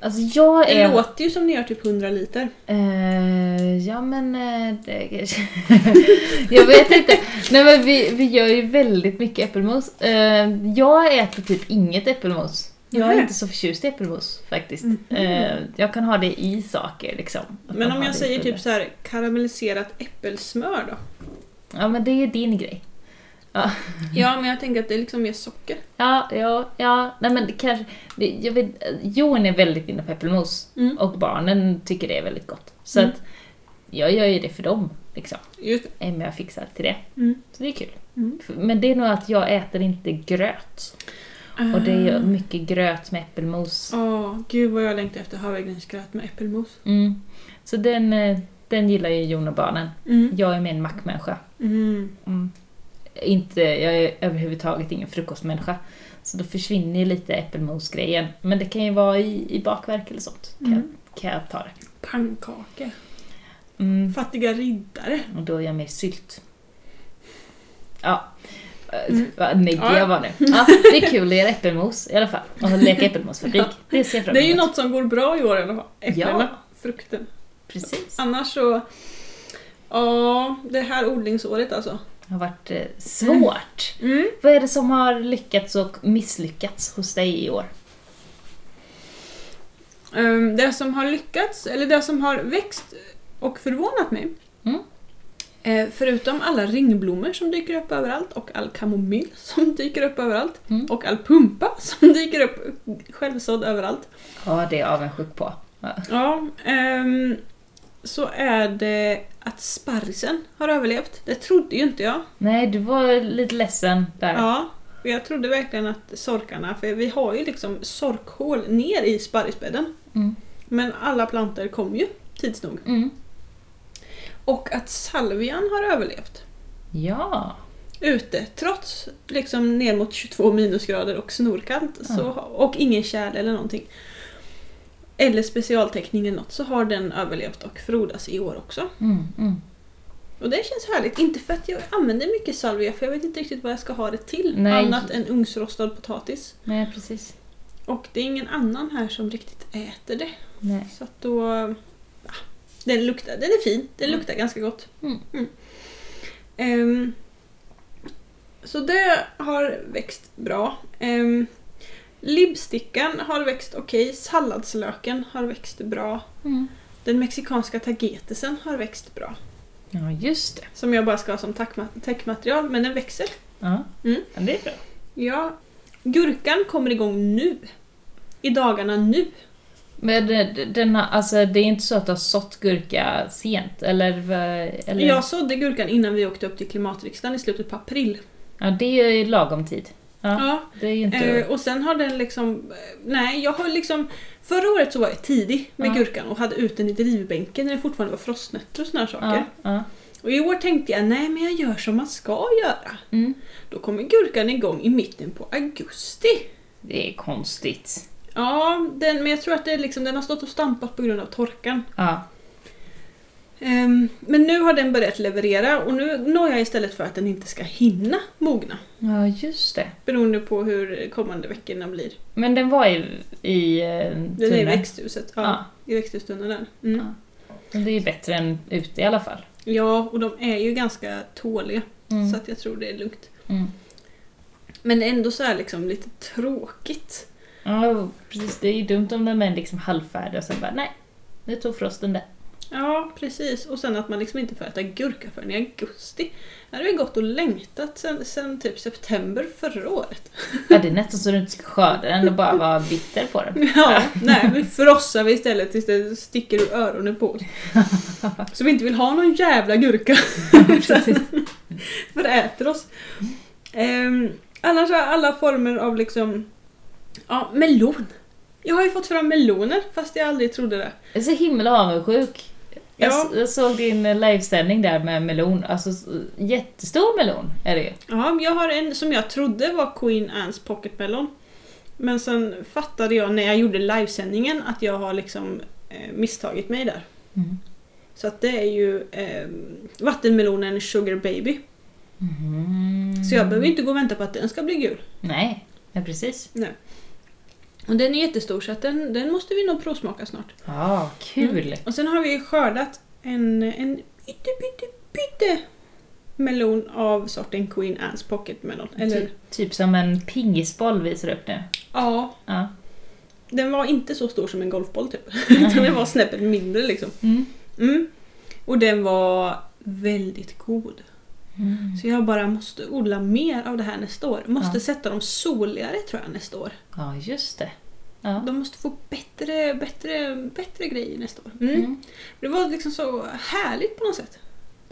Alltså jag Det är... låter ju som ni gör typ 100 liter. Eh, ja men eh, det... [LAUGHS] jag vet inte. Nej men vi, vi gör ju väldigt mycket äppelmos. Eh, jag äter typ inget äppelmos. Jag är inte så förtjust i äppelmos faktiskt. Mhm. Eh, jag kan ha det i saker liksom. Men om jag säger typ så här karamelliserat äppelsmör då? Ja men det är din grej. Ja, men jag tänker att det är liksom mer socker. Ja, ja, ja. Nej men det kanske... Jag vet, Johan är väldigt inne på äppelmos. Mm. Och barnen tycker det är väldigt gott. Så Mm. att jag gör ju det för dem. Liksom. Just det. Emma fixar till det. Mm. Så det är kul. Mm. Men det är nog att jag äter inte gröt. Och det är ju mycket gröt med äppelmos. Åh, gud vad jag längtar efter havregrynsgröt med äppelmos. Mm. Så den, eh, den gillar ju Jon och barnen. Mm. Jag är mer en mackmänniska. Mm. Mm. Inte, jag är överhuvudtaget ingen frukostmänniska. Så då försvinner ju lite äppelmosgrejen. Men det kan ju vara i, i bakverk eller sånt. Kan, Mm. kan jag ta det. Pannkakor. Mm. Fattiga riddare. Och då är jag mer sylt. Ja. Mm. Vad neggig Ja. var nu. [LAUGHS] Ja, det är kul att göra äppelmos i alla fall. Och leka äppelmosfabrik. [LAUGHS] Ja. Det ser jag fram Det är ju något som går bra i år i alla fall. Äpplena. Ja. Frukten. Precis. Annars så... Ja, det här odlingsåret alltså. Det har varit eh, svårt. Mm. Vad är det som har lyckats och misslyckats hos dig i år? Ehm, Det som har lyckats, eller det som har växt och förvånat mig. Mm. Eh, Förutom alla ringblommor som dyker upp överallt och all kamomill [LAUGHS] som dyker upp överallt. Mm. Och all pumpa [LAUGHS] som dyker upp självsådd överallt. Ja, det är jag avundsjuk på. Ja. Ja, ehm, så är det att sparrisen har överlevt. Det trodde ju inte jag. Nej, du var lite ledsen där. Ja, och jag trodde verkligen att sorkarna, för vi har ju liksom sorkhål ner i sparrisbädden. Mm. Men alla plantor kom ju tids nog. Mm. Och att salvian har överlevt Ja. ute trots liksom ner mot 22 minusgrader och snorkallt Ja. så, och ingen kärl eller någonting. Eller specialtäckning eller något så har den överlevt och frodas i år också. Mm, mm. Och det känns härligt. Inte för att jag använder mycket salvia för jag vet inte riktigt vad jag ska ha det till. Nej. Annat än ugnsrostad potatis. Nej, precis. Och det är ingen annan här som riktigt äter det. Nej. Så då... Den, luktar, den är fin. Den Mm. luktar ganska gott. Mm. Ehm, så det har växt bra. Ehm, Libstickan har växt okej, salladslöken har växt bra. Mm. Den mexikanska tagetesen har växt bra. Ja, just det. Som jag bara ska ha som täckmaterial, men den växer. Ja, Mm. ja det är bra. Ja, gurkan kommer igång nu. I dagarna nu. Men det- den, har- alltså, det är inte så att du har sått gurka sent? Eller? vad- eller? Jag sådde gurkan innan vi åkte upp till klimatriksdagen i slutet på april. Ja, det är ju lagom tid. Ja, Ja, det är inte... eh, och sen har den liksom... eh, Nej, jag har liksom... Förra året så var jag tidig med Ja. gurkan och hade ut den i drivbänken när det fortfarande var frostnötter och såna här saker. ja. Och i år tänkte jag, nej men jag gör som man ska göra. Mm. Då kommer gurkan igång i mitten på augusti. Det är konstigt. Ja, den, men jag tror att det är liksom, den har stått och stampat på grund av torkan. Ja. Ehm, men nu har den börjat leverera och nu når jag istället för att den inte ska hinna mogna. ja, just det. Beroende på hur kommande veckorna blir. Men den var i, i eh, Den är i tunneln. växthuset. Ja, Ja. I växthustunneln där. Mm. Ja. Men Det är ju bättre än ute i alla fall. Ja, och de är ju ganska tåliga. Mm. Så att jag tror det är lugnt. Mm. Men det är ändå så här liksom lite tråkigt. Ja, precis. Det är ju dumt om de är liksom halvfärdiga och sen bara nej, nu tog frosten det. Ja, precis. Och sen att man liksom inte får äta gurka förrän i augusti. Det hade vi gått och längtat sen, sen typ september förra året. [LAUGHS] Ja, det är nästan så du inte ska skörda den och bara [LAUGHS] vara bitter på den. Ja, nej, vi frossar vi istället tills det sticker ur öronen på oss. [LAUGHS] Så vi inte vill ha någon jävla gurka. För det äter oss. Um, annars har alla former av liksom... Ja, melon. Jag har ju fått fram meloner fast jag aldrig trodde det. Jag är så himla avundsjuk. Jag, Ja. jag såg din eh, livesändning där med melon. Alltså jättestor melon är det ju. Ja, jag har en som jag trodde var Queen Anne's Pocket Melon. Men sen fattade jag när jag gjorde livesändningen att jag har liksom eh, misstagit mig där. Mm. Så att det är ju eh, vattenmelonen Sugar Baby. Mhm. Så jag behöver inte gå och vänta på att den ska bli gul. Nej, ja, precis. Och den är jättestor så att den, den måste vi nog provsmaka snart. Ja, kul. Och sen har vi skördat en, en pytte, pytte, pytte melon av sorten Queen Anne's Pocket Melon. Eller, Ty, typ som en pingisboll visar upp nu. ja, Ja. den var inte så stor som en golfboll typ. [LAUGHS] Utan den var snäppet mindre liksom. Mm. Mm. Och den var väldigt god. Mm. Så jag bara måste odla mer av det här nästa år. Måste Ja. sätta dem soligare tror jag nästa år. Ja, just det. Ja. De måste få bättre, bättre, bättre grejer nästa år. Mm. Mm. Det var liksom så härligt på något sätt.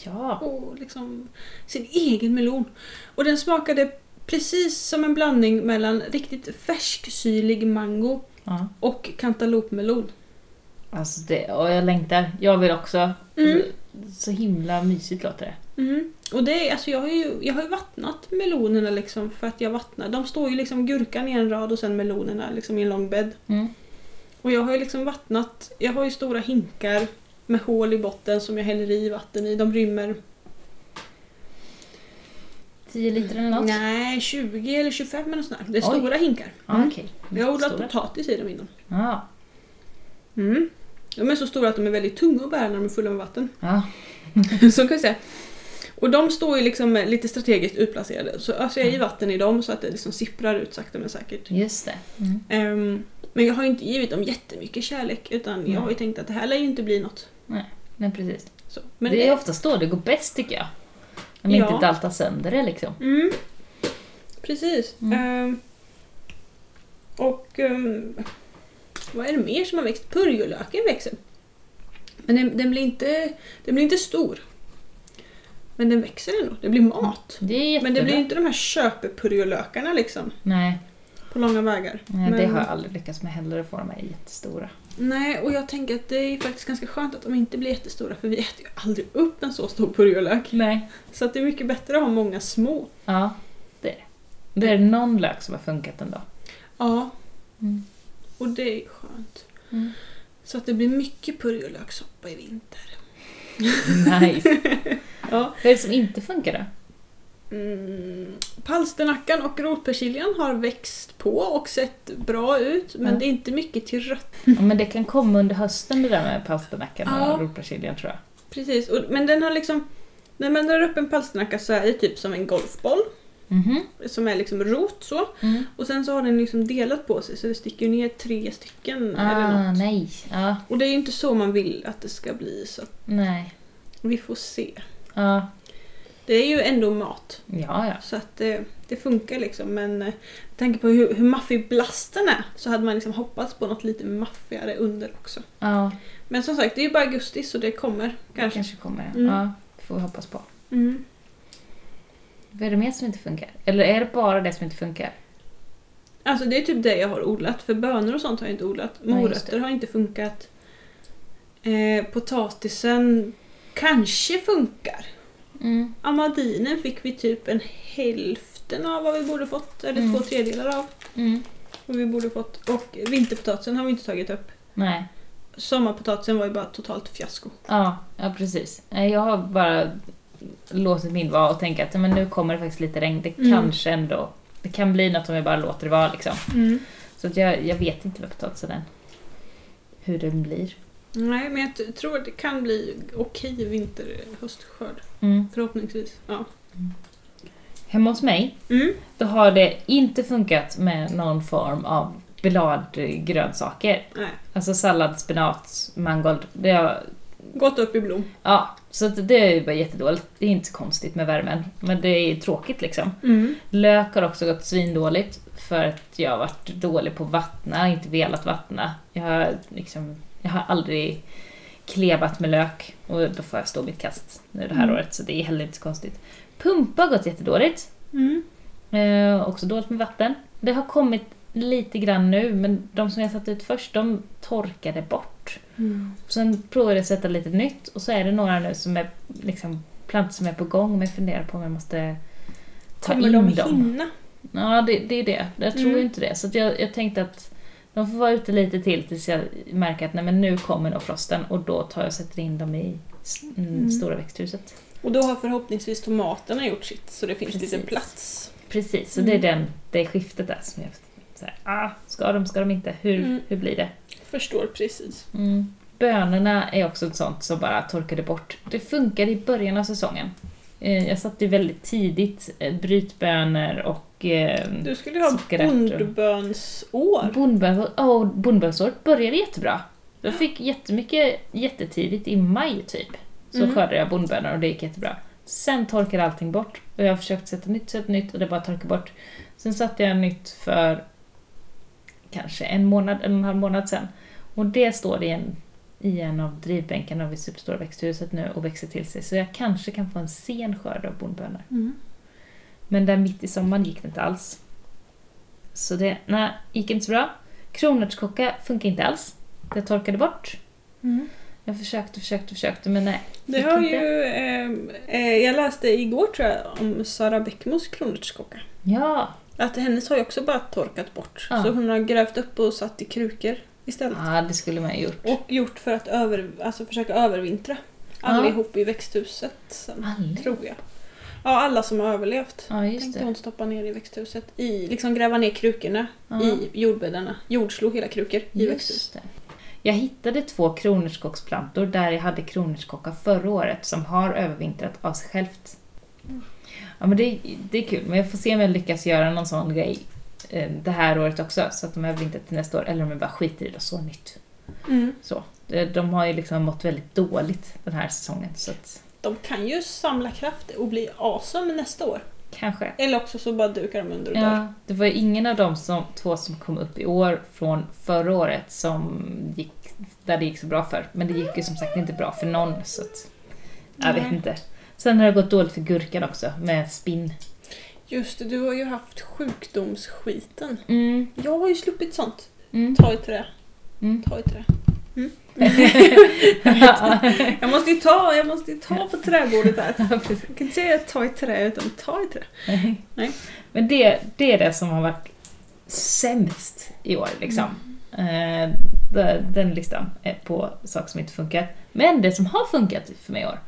Ja. Och liksom sin egen melon. Och den smakade precis som en blandning mellan riktigt färsksyrlig mango ja. och kantalopmelon. Alltså det, och jag längtar. Jag vill också. Mm. Så himla mysigt låter det. Mm. Och det alltså jag, har ju, jag har ju vattnat melonerna liksom för att jag vattnar. De står ju liksom gurkan i en rad och sen melonerna liksom i en lång bädd. Mm. Och jag har ju liksom vattnat, jag har ju stora hinkar med hål i botten som jag häller i vatten i. De rymmer 10 liter eller något? nej, 20 eller 25 eller sånt där. Det är Oj. stora hinkar. Mm. okej. Jag har odlat Stora. potatis i dem innan. Ja. Mm. De är så stora att de är väldigt tunga att bära när de är fulla med vatten. ja. [LAUGHS] så kan vi säga. Och de står ju liksom lite strategiskt utplacerade. Så öser jag i vatten i dem så att det liksom sipprar ut sakta men säkert. Just det. Mm. Ehm, men jag har ju inte givit dem jättemycket kärlek utan jag har ju Nej. tänkt att det här lär ju inte bli något. Men precis. Så. Men det är oftast då det går bäst tycker jag. Om Ja. inte daltar sönder det liksom. Mm. Precis. Mm. Ehm, och ehm, vad är det mer som har växt? Purjolöken växer. Men den, den, blir inte, den blir inte stor. Men den växer ändå. Det blir mat. Det är jättebra. Men det blir inte de här köpepurjolökarna liksom. Nej, På långa vägar. nej det Men- har jag aldrig lyckats med heller att få de här jättestora. Nej, och jag tänker att det är faktiskt ganska skönt att de inte blir jättestora för vi äter ju aldrig upp en så stor purjolök. Nej. Så att det är mycket bättre att ha många små. Ja, det är det. Det är någon lök som har funkat ändå. Ja, Mm. och det är skönt. Mm. Så att det blir mycket purjolökssoppa i vinter. Nice. [LAUGHS] Ja. Vad är det som inte funkar då? Mm, palsternackan och rotpersiljan har växt på och sett bra ut men Ja. det är inte mycket till rött. Ja, men det kan komma under hösten det där med palsternackan Ja. och rotpersiljan tror jag. Precis, och, men den har liksom... När man drar upp en palsternacka så är det typ som en golfboll. Mhm. som är liksom rot så. Mm. Och sen så har den liksom delat på sig så det sticker ner tre stycken eller Ah, något. nej. Ja, Och det är ju inte så man vill att det ska bli så nej. vi får se. Ja, Det är ju ändå mat. ja. ja. Så att det, det funkar liksom men eh, med tanke på hur, hur maffig blasten är så hade man liksom hoppats på något lite maffigare under också. ja Men som sagt, det är ju bara augusti så det kommer det kanske. kanske kommer. Mm. Ja, får vi hoppas på. Mm. Vad är det mer som inte funkar? Eller är det bara det som inte funkar? Alltså det är typ det jag har odlat, för bönor och sånt har jag inte odlat. Morötter har inte funkat. Eh, potatisen kanske funkar. Mm. Amadinen fick vi typ en hälften av vad vi borde fått, eller Mm. två tredjedelar av Mm. vad vi borde fått. Och vinterpotatisen har vi inte tagit upp. Nej. Sommarpotatisen var ju bara totalt fiasko. Ja, ja, precis. Jag har bara låtit min vara och tänka att men nu kommer det faktiskt lite regn. Det Mm. kanske ändå... Det kan bli något om jag bara låter det vara liksom. Så att jag, jag vet inte med potatisen än. Hur den blir. Nej, men jag tror att det kan bli okej vinter höstskörd. Mm. Förhoppningsvis. Ja. Hemma hos mig, Mm. då har det inte funkat med någon form av bladgrönsaker. Nej. Alltså sallad, spenat, mangold. Det har, Gått upp i blom. ja, så det är ju bara jättedåligt. Det är inte så konstigt med värmen. Men det är tråkigt liksom. Mm. Lök har också gått svindåligt för att jag har varit dålig på att vattna, inte velat vattna. Jag har, liksom, jag har aldrig klevat med lök och då får jag stå mitt kast nu det här Mm. året så det är heller inte så konstigt. Pumpa har gått jättedåligt. Mm. Eh, också dåligt med vatten. Det har kommit lite grann nu men de som jag satt ut först de torkade bort. Mm. Sen provade jag att sätta lite nytt och så är det några nu som är liksom plantor som är på gång men jag funderar på om jag måste ta Kommer in de dem. hinna? Ja, det, det är det. Jag tror Mm. inte det. Så jag, jag tänkte att de får vara ute lite till tills jag märker att nej, men nu kommer nog frosten och då tar jag och sätter in dem i mm, Mm. stora växthuset. Och då har förhoppningsvis tomaterna gjort sitt så det finns lite Precis. plats. Precis, så Mm. det är den, det skiftet där som jag så här, ah, ska de, ska de inte? Hur, Mm. hur blir det? Förstår precis. Mm. Bönorna är också ett sånt som bara torkade bort. Det funkade i början av säsongen. Eh, Jag satte väldigt tidigt eh, brytbönor och eh, Du skulle ha bondbönsår. Bondböns, oh, bondbönsåret började jättebra. Jag fick jättemycket jättetidigt i maj typ. Så Mm. skördade jag bondbönor och det gick jättebra. Sen torkade allting bort och jag har försökt sätta nytt, sätta nytt och det bara torkade bort. Sen satte jag nytt för kanske en månad, en och en halv månad sen. Och det står i en, i en av drivbänkarna vid Superstora växthuset nu och växer till sig. Så jag kanske kan få en sen skörd av bondbönor. Mm. Men där mitt i sommaren gick det inte alls. Så det, nej, gick inte så bra. Kronärtskocka funkar inte alls. Det torkade bort. Mm. Jag försökte, försökte, försökte men nej. Det har inte. ju... Eh, eh, jag läste igår tror jag om Sara Bäckmos kronärtskocka. Ja, Att hennes har ju också bara torkat bort. Ja. Så hon har grävt upp och satt i krukor istället. ja det skulle man ha gjort. Och gjort för att över, alltså försöka övervintra. Allihop i växthuset sen, Alla? tror jag. Ja, alla som har överlevt. Ja, Tänkte det. hon stoppa ner i växthuset. I, liksom gräva ner krukorna Ja. i jordbäddarna. Jordslå hela krukor i växthuset. Just det. Jag hittade två kronärtskocksplantor där jag hade kronärtskocka förra året som har övervintrat av sig självt. Ja men det, det är kul, men jag får se om jag lyckas göra någon sån grej det här året också så att de övervintrar till nästa år eller om jag bara skiter i det och så nytt. Mm. Så. Eh, De har ju liksom mått väldigt dåligt den här säsongen så att De kan ju samla kraft och bli awesome nästa år. kanske. Eller också så bara dukar de under och dör. Ja, det var ju ingen av de som, två som kom upp i år från förra året som gick, där det gick så bra för. Men det gick ju som sagt inte bra för någon så att, jag vet Nej. inte. Sen har det gått dåligt för gurkan också med spinn. Just det, du har ju haft sjukdomsskiten. Mm, Jag har ju sluppit sånt. mm, Ta i trä. mm. Ta i trä. Mm. [LAUGHS] Jag måste ju ta, jag måste ju ta på träbordet här. Jag kan inte säga ta i trä utan ta i trä. Nej. Men det, det är det som har varit sämst i år liksom. Eh, det- den listan är på saker som inte funkar. Men det som har funkat för mig i år,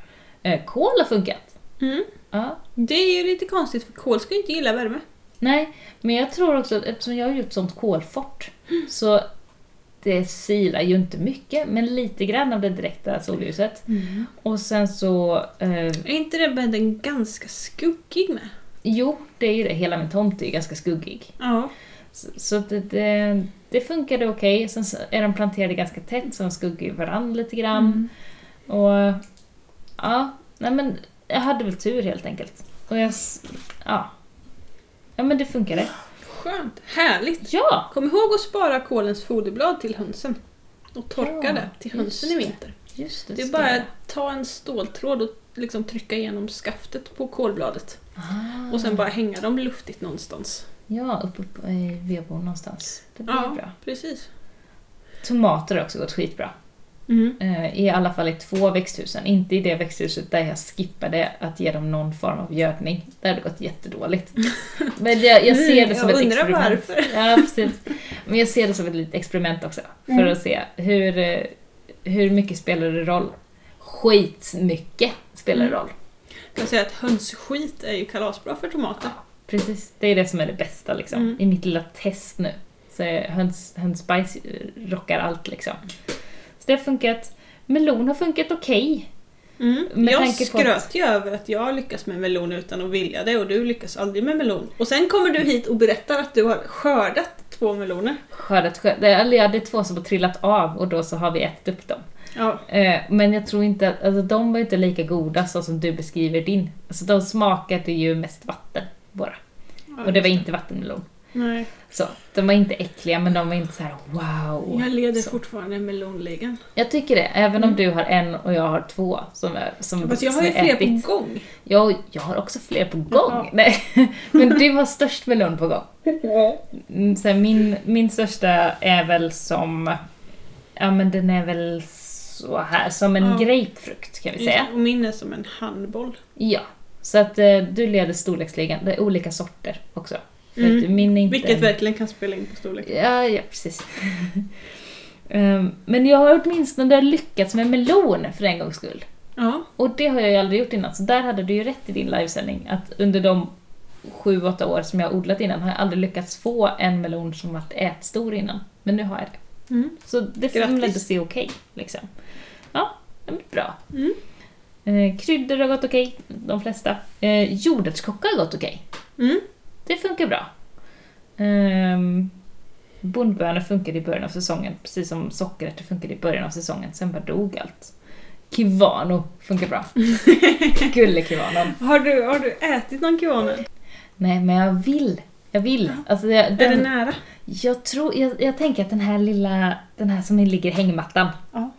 eh, kol har funkat. Mm. Ja, Det är ju lite konstigt för kol ska ju inte gilla värme. Nej, men jag tror också att eftersom jag har gjort sånt kolfort så det silar ju inte mycket, men lite grann av det direkta solljuset. Och sen så... Eh, Är inte den bädden ganska skuggig med? Jo, det är ju det. Hela min tomt är ganska skuggig. Ja. Så, så det, det, det funkade okej. Sen så är de planterade ganska tätt så de skuggar varandra lite grann. Mm. Och ja, nej men jag hade väl tur helt enkelt. Och jag, ja. Ja men det funkade. Skönt. Härligt. Ja! Kom ihåg att spara kolens foderblad till hönsen. Och torka Ja, det till hönsen i vinter. Just det. Det är bara att ta en ståltråd och liksom trycka igenom skaftet på kolbladet. Ah. Och sen bara hänga dem luftigt någonstans. Ja, upp, upp i vedboden någonstans. Det blir Ja. bra. Precis. Tomater har också gått skitbra. Mm. Eh, I alla fall i två växthusen. Inte i det växthuset där jag skippade att ge dem någon form av gödning. Där har det gått jättedåligt. [LAUGHS] Men jag, jag ser det som Mm, jag ett experiment. varför. Ja, precis. Men jag ser det som ett litet experiment också. För Mm. att se hur, eh, hur mycket spelar det roll. Skitmycket spelar det Mm. roll. Jag kan säga att hönsskit är ju kalasbra för tomater. Precis, det är det som är det bästa liksom. Mm. I mitt lilla test nu. Så höns, hönsbajs rockar allt liksom. Så det har funkat. Melon har funkat okej. Mm. Med jag skröt ju över att jag lyckas med melon utan att vilja det och du lyckas aldrig med melon. Och sen kommer du hit och berättar att du har skördat två meloner. Skördat, skördat. Eller ja, det är två som har trillat av och då så har vi ätit upp dem. Ja. Eh, Men jag tror inte att, alltså de var inte lika goda så som du beskriver din. Alltså de smakade ju mest vatten bara. Och det var inte vattenmelon. Nej. Så, de var inte äckliga men de var inte så här wow. Jag leder så. fortfarande melonligan. Jag tycker det, även om Mm. du har en och jag har två som är som Fast jag har ju fler ätit. på gång. Jag, jag har också fler på gång. Nej. [LAUGHS] Men du har störst melon på gång. Mm, Så min, min största är väl som, ja men den är väl så här, som en Ja. grapefrukt kan vi säga. Och min är som en handboll. Ja. Så att eh, du leder storleksligan, det är olika sorter också. Mm. min inte Vilket verkligen kan spela in på storlek. Ja, ja precis. [LAUGHS] Ehm, men jag har åtminstone lyckats med melon för en gångs skull. Ja. Och det har jag ju aldrig gjort innan, så där hade du ju rätt i din livesändning. Att under de sju, åtta år som jag har odlat innan har jag aldrig lyckats få en melon som varit ätstor innan. Men nu har jag det. Mm. Så det ändå se okej. liksom. Ja, det blir bra. Mm. Eh, kryddor har gått okej, de flesta. Eh, jordärtskocka har gått okej. Mm. Det funkar bra. Um, bondbönor funkade i början av säsongen, precis som sockerärtor funkade i början av säsongen. Sen bara dog allt. Kivano funkar bra. [LAUGHS] Gulle-kivanon. Har, du, har du ätit någon kiwanen? Nej, men jag vill. Jag vill. Alltså, jag, Är det den, nära? jag, tror, jag, jag tänker att den här lilla, den här som ligger i hängmattan. Ja.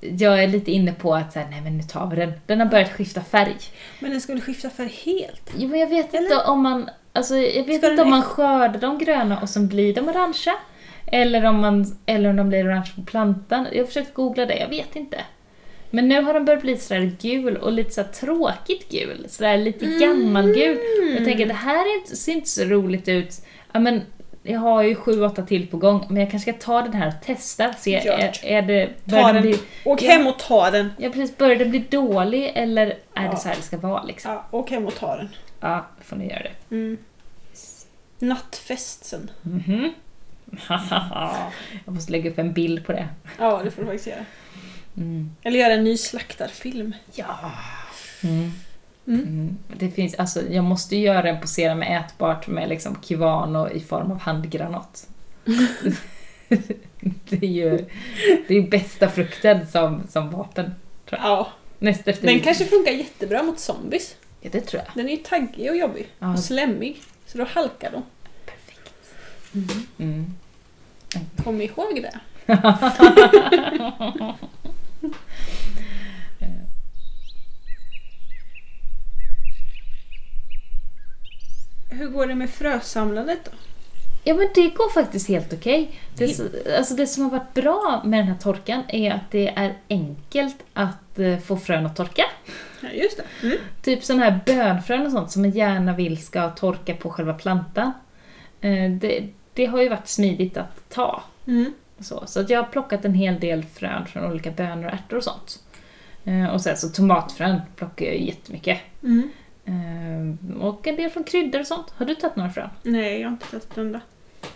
Jag är lite inne på att så här, nej men nu tar vi den. Den har börjat skifta färg. Men den skulle skifta färg helt. Jo, men jag vet Eller? inte om man... Alltså, jag vet Ska inte den om man eff- skördar de gröna och sen blir de orangea. Eller om, man, eller om de blir orange på plantan. Jag har försökt googla det, jag vet inte. Men nu har de börjat bli sådär gul och lite så tråkigt gul. Sådär lite gammalgul. Mm. Jag tänker det här är inte, ser inte så roligt ut. Ja, men jag har ju sju, åtta till på gång, men jag kanske ska ta den här och testa. Se, är, är det, Ta den den. bli, Åk hem och ta den. ja, precis, börjar det bli dålig eller är Ja. det så här det ska vara liksom? Ja, åk hem och ta den. Ja, då får ni göra det. Mm. Nattfest sen. Mhm. [LAUGHS] jag måste lägga upp en bild på det. Ja, det får du faktiskt göra. Mm. Eller göra en ny slaktarfilm. Ja. Mm. Mm. Mm. Det finns, alltså, jag måste ju göra en posera med ätbart med liksom kivano i form av handgranat. [LAUGHS] det är ju det är bästa frukten som, som vapen. Ja, Näst efter den kanske funkar jättebra mot zombies. Ja, det tror jag. Den är ju taggig och jobbig. Ja. Och slemmig. Så då halkar de. Perfekt. Mm. Kom ihåg det. [LAUGHS] Hur går det med frösamlandet då? Ja men det går faktiskt helt okej. Det, s- alltså det som har varit bra med den här torkan är att det är enkelt att eh, få frön att torka. Ja, just det. Mm. Typ sådana här bönfrön och sånt som man gärna vill ska torka på själva plantan. Eh, Det, det har ju varit smidigt att ta. Mm. Så, så att jag har plockat en hel del frön från olika bönor och ärtor och sånt. Eh, Och sen så tomatfrön plockar jag jättemycket. Mm. Eh, Och en del från kryddor och sånt. Har du tagit några frön? Nej, jag har inte den där.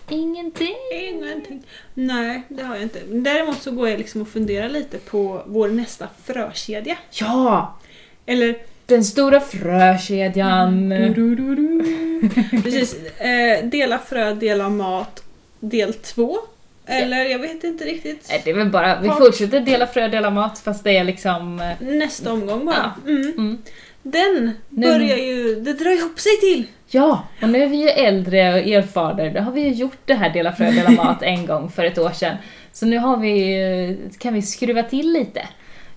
Ingenting. Ingenting. Nej, det har jag inte. Däremot så går jag liksom och funderar lite på vår nästa frökedja. Ja! Eller Den stora frökedjan. Precis. Eh, dela frö, dela mat, del två. Eller jag vet inte riktigt. Nej, det är väl bara, vi fortsätter dela frö, dela mat fast det är liksom... eh, Nästa omgång bara. Mm. Mm. Den Nu- börjar ju, det drar ihop sig till. Ja, och nu är vi ju äldre och erfarna. Då har vi ju gjort det här dela frö, dela mat en gång för ett år sedan. Så nu har vi, kan vi skruva till lite.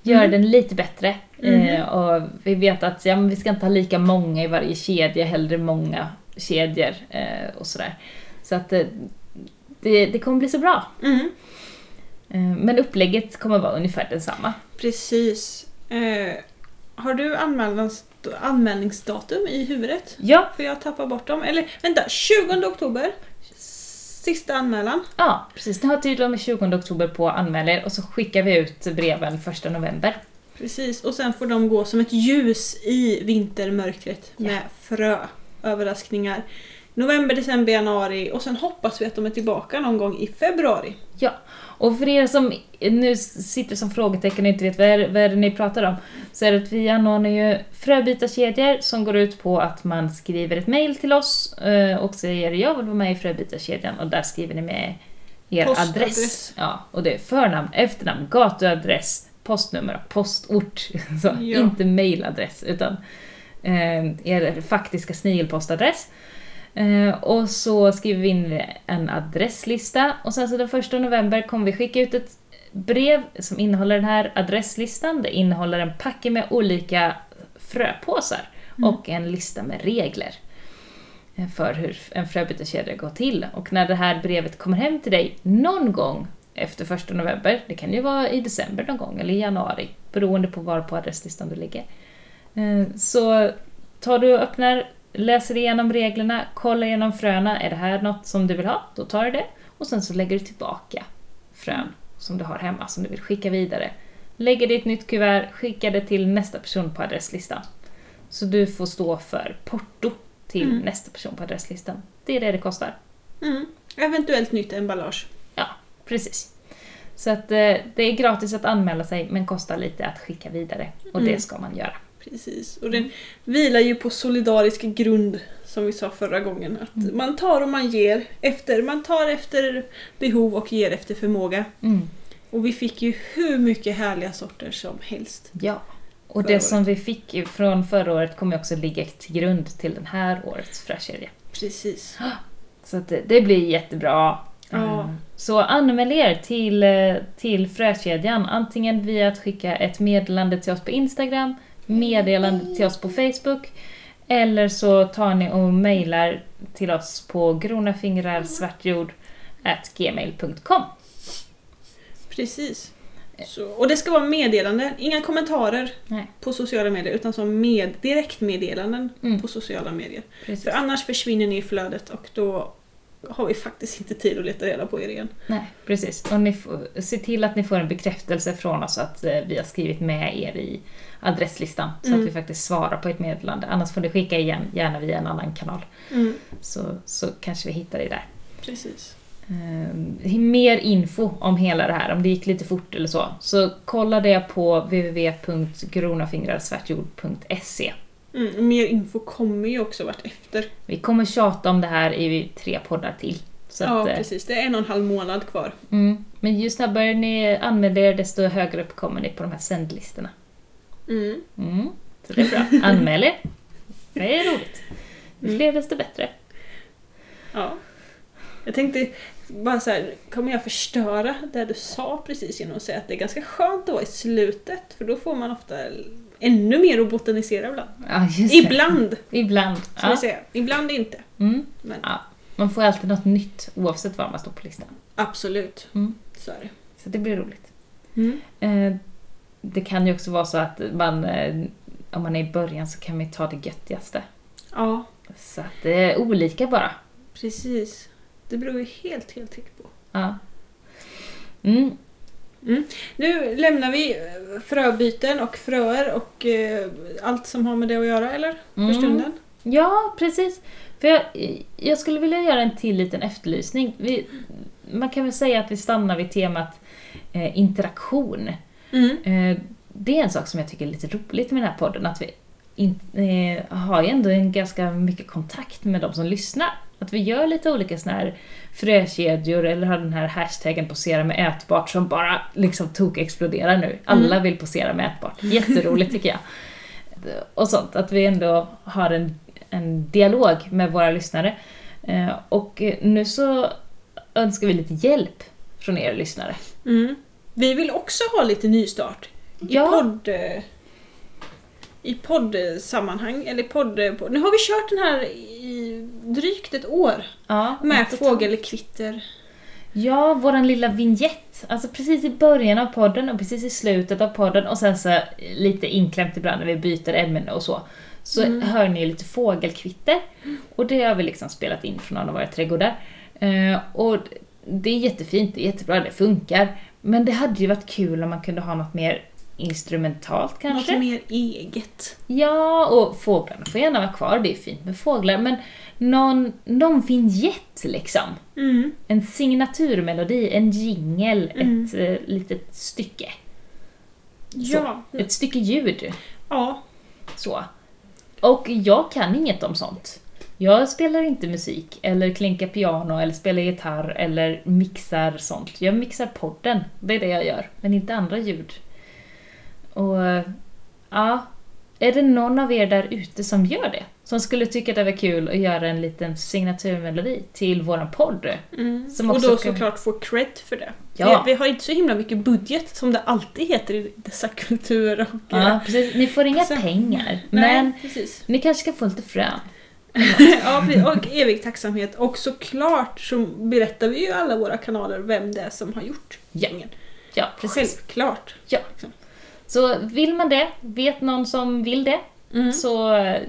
Göra Mm. den lite bättre. Eh, och vi vet att ja, vi ska inte ha lika många i varje kedja, hellre många kedjor eh, och sådär. Så att eh, det, det kommer bli så bra. Mm. Men upplägget kommer vara ungefär detsamma. Precis. Har du anmälnings, anmälningsdatum i huvudet? Ja, För jag tappar bort dem. Eller vänta, 20 oktober. Sista anmälan. ja precis. Ni har tydligen med 20 oktober på att anmäla er och så skickar vi ut breven 1 november. Precis, och sen får de gå som ett ljus i vintermörkret med frö. Överraskningar. November, december, januari och sen hoppas vi att de är tillbaka någon gång i februari. Ja, och för er som nu sitter som frågetecken och inte vet vad är, vad är det ni pratar om, så är det att vi anordnar ju fröbytarkedjor som går ut på att man skriver ett mail till oss eh, och säger jag vill vara med i fröbytarkedjan och där skriver ni med er Postadress. adress. Ja, och det är förnamn, efternamn, gatuadress, postnummer och postort. [LAUGHS] Så, Ja. Inte mailadress utan eh, er faktiska snigelpostadress. Eh, och så skriver vi in en adresslista och sen så den första november kommer vi skicka ut ett brev som innehåller den här adresslistan. Det innehåller en packe med olika fröpåsar Mm. och en lista med regler eh, för hur en fröbytarkedja går till. Och när det här brevet kommer hem till dig någon gång efter första november, det kan ju vara i december någon gång eller i januari, beroende på var på adresslistan du ligger. Eh, Så tar du och öppnar, läser igenom reglerna, kollar igenom fröna, är det här något som du vill ha? Då tar du det. Och sen så lägger du tillbaka frön som du har hemma, som du vill skicka vidare. Lägger det i ett nytt kuvert, skickar det till nästa person på adresslistan. Så du får stå för porto till Mm. nästa person på adresslistan. Det är det det kostar. Mm. Eventuellt nytt emballage. Precis. Så att eh, det är gratis att anmäla sig men kostar lite att skicka vidare. Och Mm. det ska man göra. Precis. Och den vilar ju på solidarisk grund som vi sa förra gången. Att Mm. man tar och man ger efter. Man tar efter behov och ger efter förmåga. Mm. Och vi fick ju hur mycket härliga sorter som helst. Ja. Och det som vi fick från förra året kommer också ligga till grund till den här årets frökedja. Precis. Så det blir jättebra. Mm. Så anmäl er till, eh, till frökedjan, antingen via att skicka ett meddelande till oss på Instagram, meddelande till oss på Facebook, eller så tar ni och mejlar till oss på gronafingrarsvartjord.gmail.com. Precis. Så, och det ska vara meddelanden, inga kommentarer Nej. på sociala medier utan som med, direktmeddelanden Mm. på sociala medier. Precis. För annars försvinner ni i flödet och då har vi faktiskt inte tid att leta reda på er igen. Nej, precis. Och ni får, se till att ni får en bekräftelse från oss att eh, vi har skrivit med er i adresslistan så Mm. att vi faktiskt svarar på ett meddelande. Annars får ni skicka igen, gärna via en annan kanal. Så, så kanske vi hittar er där. Precis. Eh, mer info om hela det här, om det gick lite fort eller så, så kolla det på www.gronafingrarsvartjord.se. Mm, mer info kommer ju också vart efter. Vi kommer tjata om det här i tre poddar till. Ja, att, eh, precis. Det är en och en halv månad kvar. mm, men ju snabbare ni anmäler er, desto högre upp kommer ni på de här sändlistorna. Mm. Mm, så det är bra. Anmäl er. Det är roligt. Ju Mm. fler desto bättre. Ja. Jag tänkte bara så här, kommer jag förstöra det du sa precis genom att säga att det är ganska skönt att vara i slutet för då får man ofta ännu mer att botanisera ibland. Ja. Ibland, Ibland. ska Ja. säga. Ibland inte. Mm. Men Ja. Man får alltid något nytt oavsett var man står på listan. absolut, Mm. så är det. Så det blir roligt. Mm. Eh, det kan ju också vara så att man, eh, om man är i början så kan man ta det göttigaste. Ja, Så att det är olika bara. precis. Det beror ju helt, helt, helt på. Ja. Mm. Nu lämnar vi eh, fröbyten och fröer och eh, allt som har med det att göra, eller? För Mm. stunden. Ja, precis. För jag, jag skulle vilja göra en till liten efterlysning. Vi, man kan väl säga att vi stannar vid temat eh, interaktion. Mm. Eh, det är en sak som jag tycker är lite roligt med den här podden, att vi in, eh, har ju ändå en ganska mycket kontakt med de som lyssnar. Att vi gör lite olika såna här frökedjor eller har den här hashtaggen posera med ätbart som bara liksom tok-exploderar nu. Alla vill posera med ätbart. [LAUGHS] Jätteroligt tycker jag. Och sånt, att vi ändå har en, en dialog med våra lyssnare. Eh, och nu så önskar vi lite hjälp från er lyssnare. Mm. Vi vill också ha lite nystart. I Ja. podd... I poddsammanhang, eller podd... podd- Nu har vi kört den här i drygt ett år. Ja, Med ett fågelkvitter. Ja, våran lilla vignett. Alltså precis i början av podden och precis i slutet av podden och sen så lite inklämt ibland när vi byter ämne och så. Så Mm. hör ni lite fågelkvitter. Och det har vi liksom spelat in från någon av våra trädgårdar. Eh, och det är jättefint, det är jättebra, det funkar. Men det hade ju varit kul om man kunde ha något mer instrumentalt kanske. Något mer eget. Ja, och fåglarna får gärna vara kvar, det är fint med fåglar. Men någon, någon vignett liksom. Mm. En signaturmelodi, en jingel, Mm. ett eh, litet stycke. Ja. Ett stycke ljud. ja. Så. Och jag kan inget om sånt. Jag spelar inte musik, eller klinkar piano, eller spelar gitarr, eller mixar sånt. Jag mixar podden, det är det jag gör. Men inte andra ljud. Och ja, är det någon av er där ute som gör det? Som skulle tycka det var kul att göra en liten signaturmelodi till våran podd? Mm. Och då kan- såklart få cred för det. Ja. Vi, vi har inte så himla mycket budget som det alltid heter i dessa [LAUGHS] kulturer. Och, Ja, precis. Ni får inga Så- pengar, Nej, men precis. ni kanske ska få lite frön. [LAUGHS] ja. Och evig tacksamhet. Och såklart så berättar vi ju alla våra kanaler vem det är som har gjort Ja. Ja, precis. Självklart. Ja. Så vill man det, vet någon som vill det, Mm. så eh,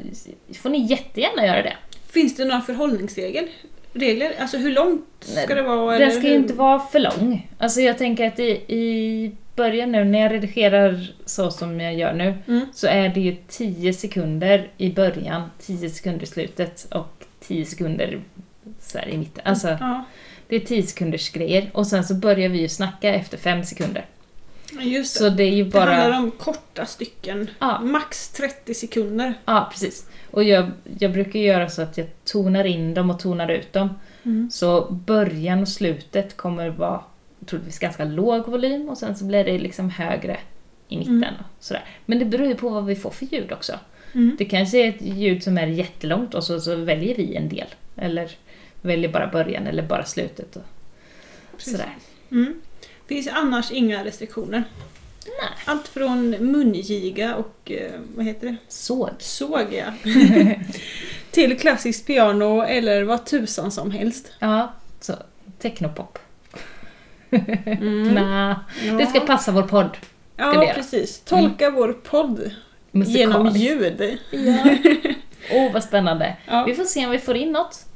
får ni jättegärna göra det. Finns det några förhållningsregler? Regler? Alltså hur långt ska Nej, det vara? Den ska ju hur? inte vara för lång. Alltså jag tänker att i, i början nu, när jag redigerar så som jag gör nu, Mm. så är det ju 10 sekunder i början, 10 sekunder i slutet och 10 sekunder så i mitten. Alltså, Ja, det är 10 sekunders grejer och sen så börjar vi ju snacka efter 5 sekunder. Just det. Så det är ju Det bara... handlar om korta stycken. Ja. Max 30 sekunder. Ja, precis. Och jag, jag brukar göra så att jag tonar in dem och tonar ut dem. Mm. Så början och slutet kommer vara troligtvis ganska låg volym och sen så blir det liksom högre i mitten. Mm. Och sådär. Men det beror ju på vad vi får för ljud också. Mm. Det kanske är ett ljud som är jättelångt och så, så väljer vi en del. Eller väljer bara början eller bara slutet. Och Precis. sådär. Mm. Finns annars inga restriktioner. Nej. Allt från mungiga och eh, vad heter det? Såg. Såg jag. [LAUGHS] till klassiskt piano eller vad tusan som helst. Ja, så technopop. Mm. [LAUGHS] Nä, Ja. det ska passa vår podd. vi Ja, precis. Tolka vår podd genom ljud. Ja. [LAUGHS] Åh, vad spännande. Ja. Vi får se om vi får in något.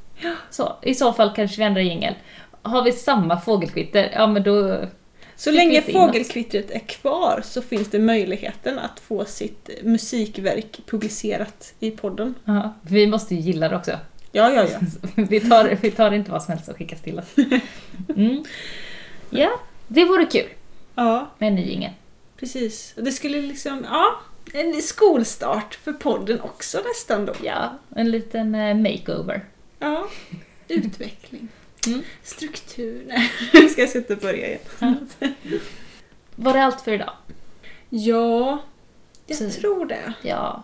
Så, I så fall kanske vi ändrar jingel. Har vi samma fågelkvitter, ja men då... Så länge fågelkvittret är kvar så finns det möjligheten att få sitt musikverk publicerat i podden. Ja, vi måste ju gilla det också. Ja, ja, ja. [LAUGHS] Vi tar, vi tar inte vad som helst som skickas till oss. Mm. Ja, det vore kul Ja, med en ny jingel. precis. Och Det skulle liksom, ja, en skolstart för podden också nästan då. Ja, en liten eh, makeover. Ja, utveckling. Mm. Struktur. Nej, [LAUGHS] nu ska jag sätta börja igen. Var det allt för idag? Ja, jag Så- tror det. Ja.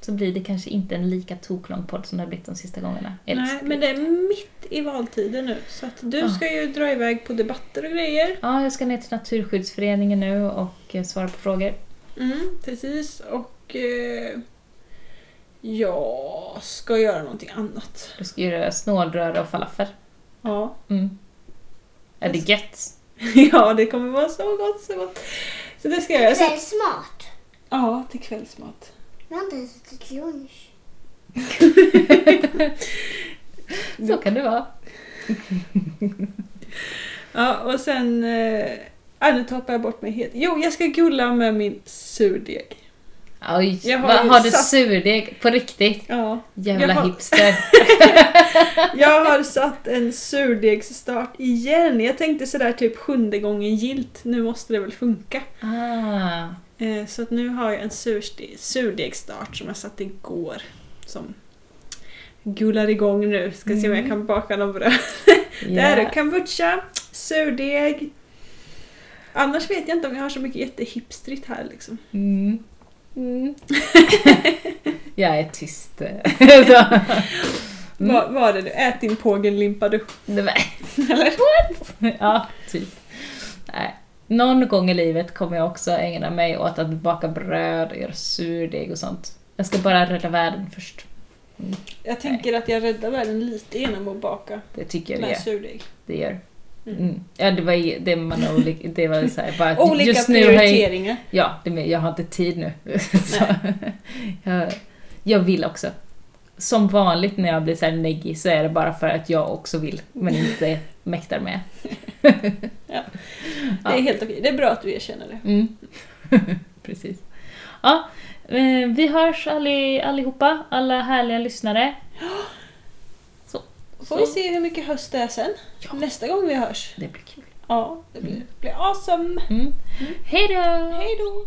Så blir det kanske inte en lika toklång podd som det har blivit de sista gångerna. Eller Nej, men det är mitt i valtiden nu. Så att du Ja. ska ju dra iväg på debatter och grejer. Ja, jag ska ner till Naturskyddsföreningen nu och eh, svara på frågor. Mm, precis. Och eh, jag ska göra någonting annat. Du ska göra snålröra och falafel. Ja. Mm. Är det gött? [LAUGHS] ja, det kommer vara så gott, så gott. Så det ska jag göra. Så, Kvällsmat. ja, till kvällsmat. Jag har inte ätit lunch. [LAUGHS] Så kan det vara. [LAUGHS] Ja, och sen... Ah, nu tappar jag bort mig helt. Jo, jag ska gulla med min surdeg. Oj, Jag har har, ju har du satt- surdeg på riktigt? Ja. Jävla Jag har- hipster. [LAUGHS] Jag har satt en surdegsstart igen. Jag tänkte sådär typ sjunde gången gilt. Nu måste det väl funka. Ah, Eh, Så att nu har jag en surste- surdegsstart som jag satte igår. Som gullar igång nu. Ska se om jag Mm. kan baka någon bröd. Det är det. Kombucha, surdeg. Annars vet jag inte om jag har så mycket jättehipstrigt här liksom. Mm. Mm. [LAUGHS] jag är tyst. [LAUGHS] Mm. Vad var det du? Ät din pågellimpa du. Nej, men- ja, typ. Nej. Någon gång i livet kommer jag också ägna mig åt att baka bröd och göra surdeg och sånt. Jag ska bara rädda världen först. Jag tänker att jag räddar världen lite genom att baka Det tycker jag med surdeg. Det gör. Mm. Ja, det var, det man olika, det var så här, bara Olika just nu har jag, prioriteringar. Ja, det, jag har inte tid nu. [LAUGHS] jag, jag vill också. Som vanligt när jag blir så här neggig så är det bara för att jag också vill, men inte [LAUGHS] mäktar med. [LAUGHS] Det är helt okej. Det är bra att du erkänner det. Mm. Precis. Ja, eh, vi hörs alli, allihopa, alla härliga lyssnare. [GASPS] [GASPS] Får vi se hur mycket höst det är sen. Ja. Nästa gång vi hörs. Det blir kul. Ja, det blir, blir awesome. Mm. Hej då! Hej då!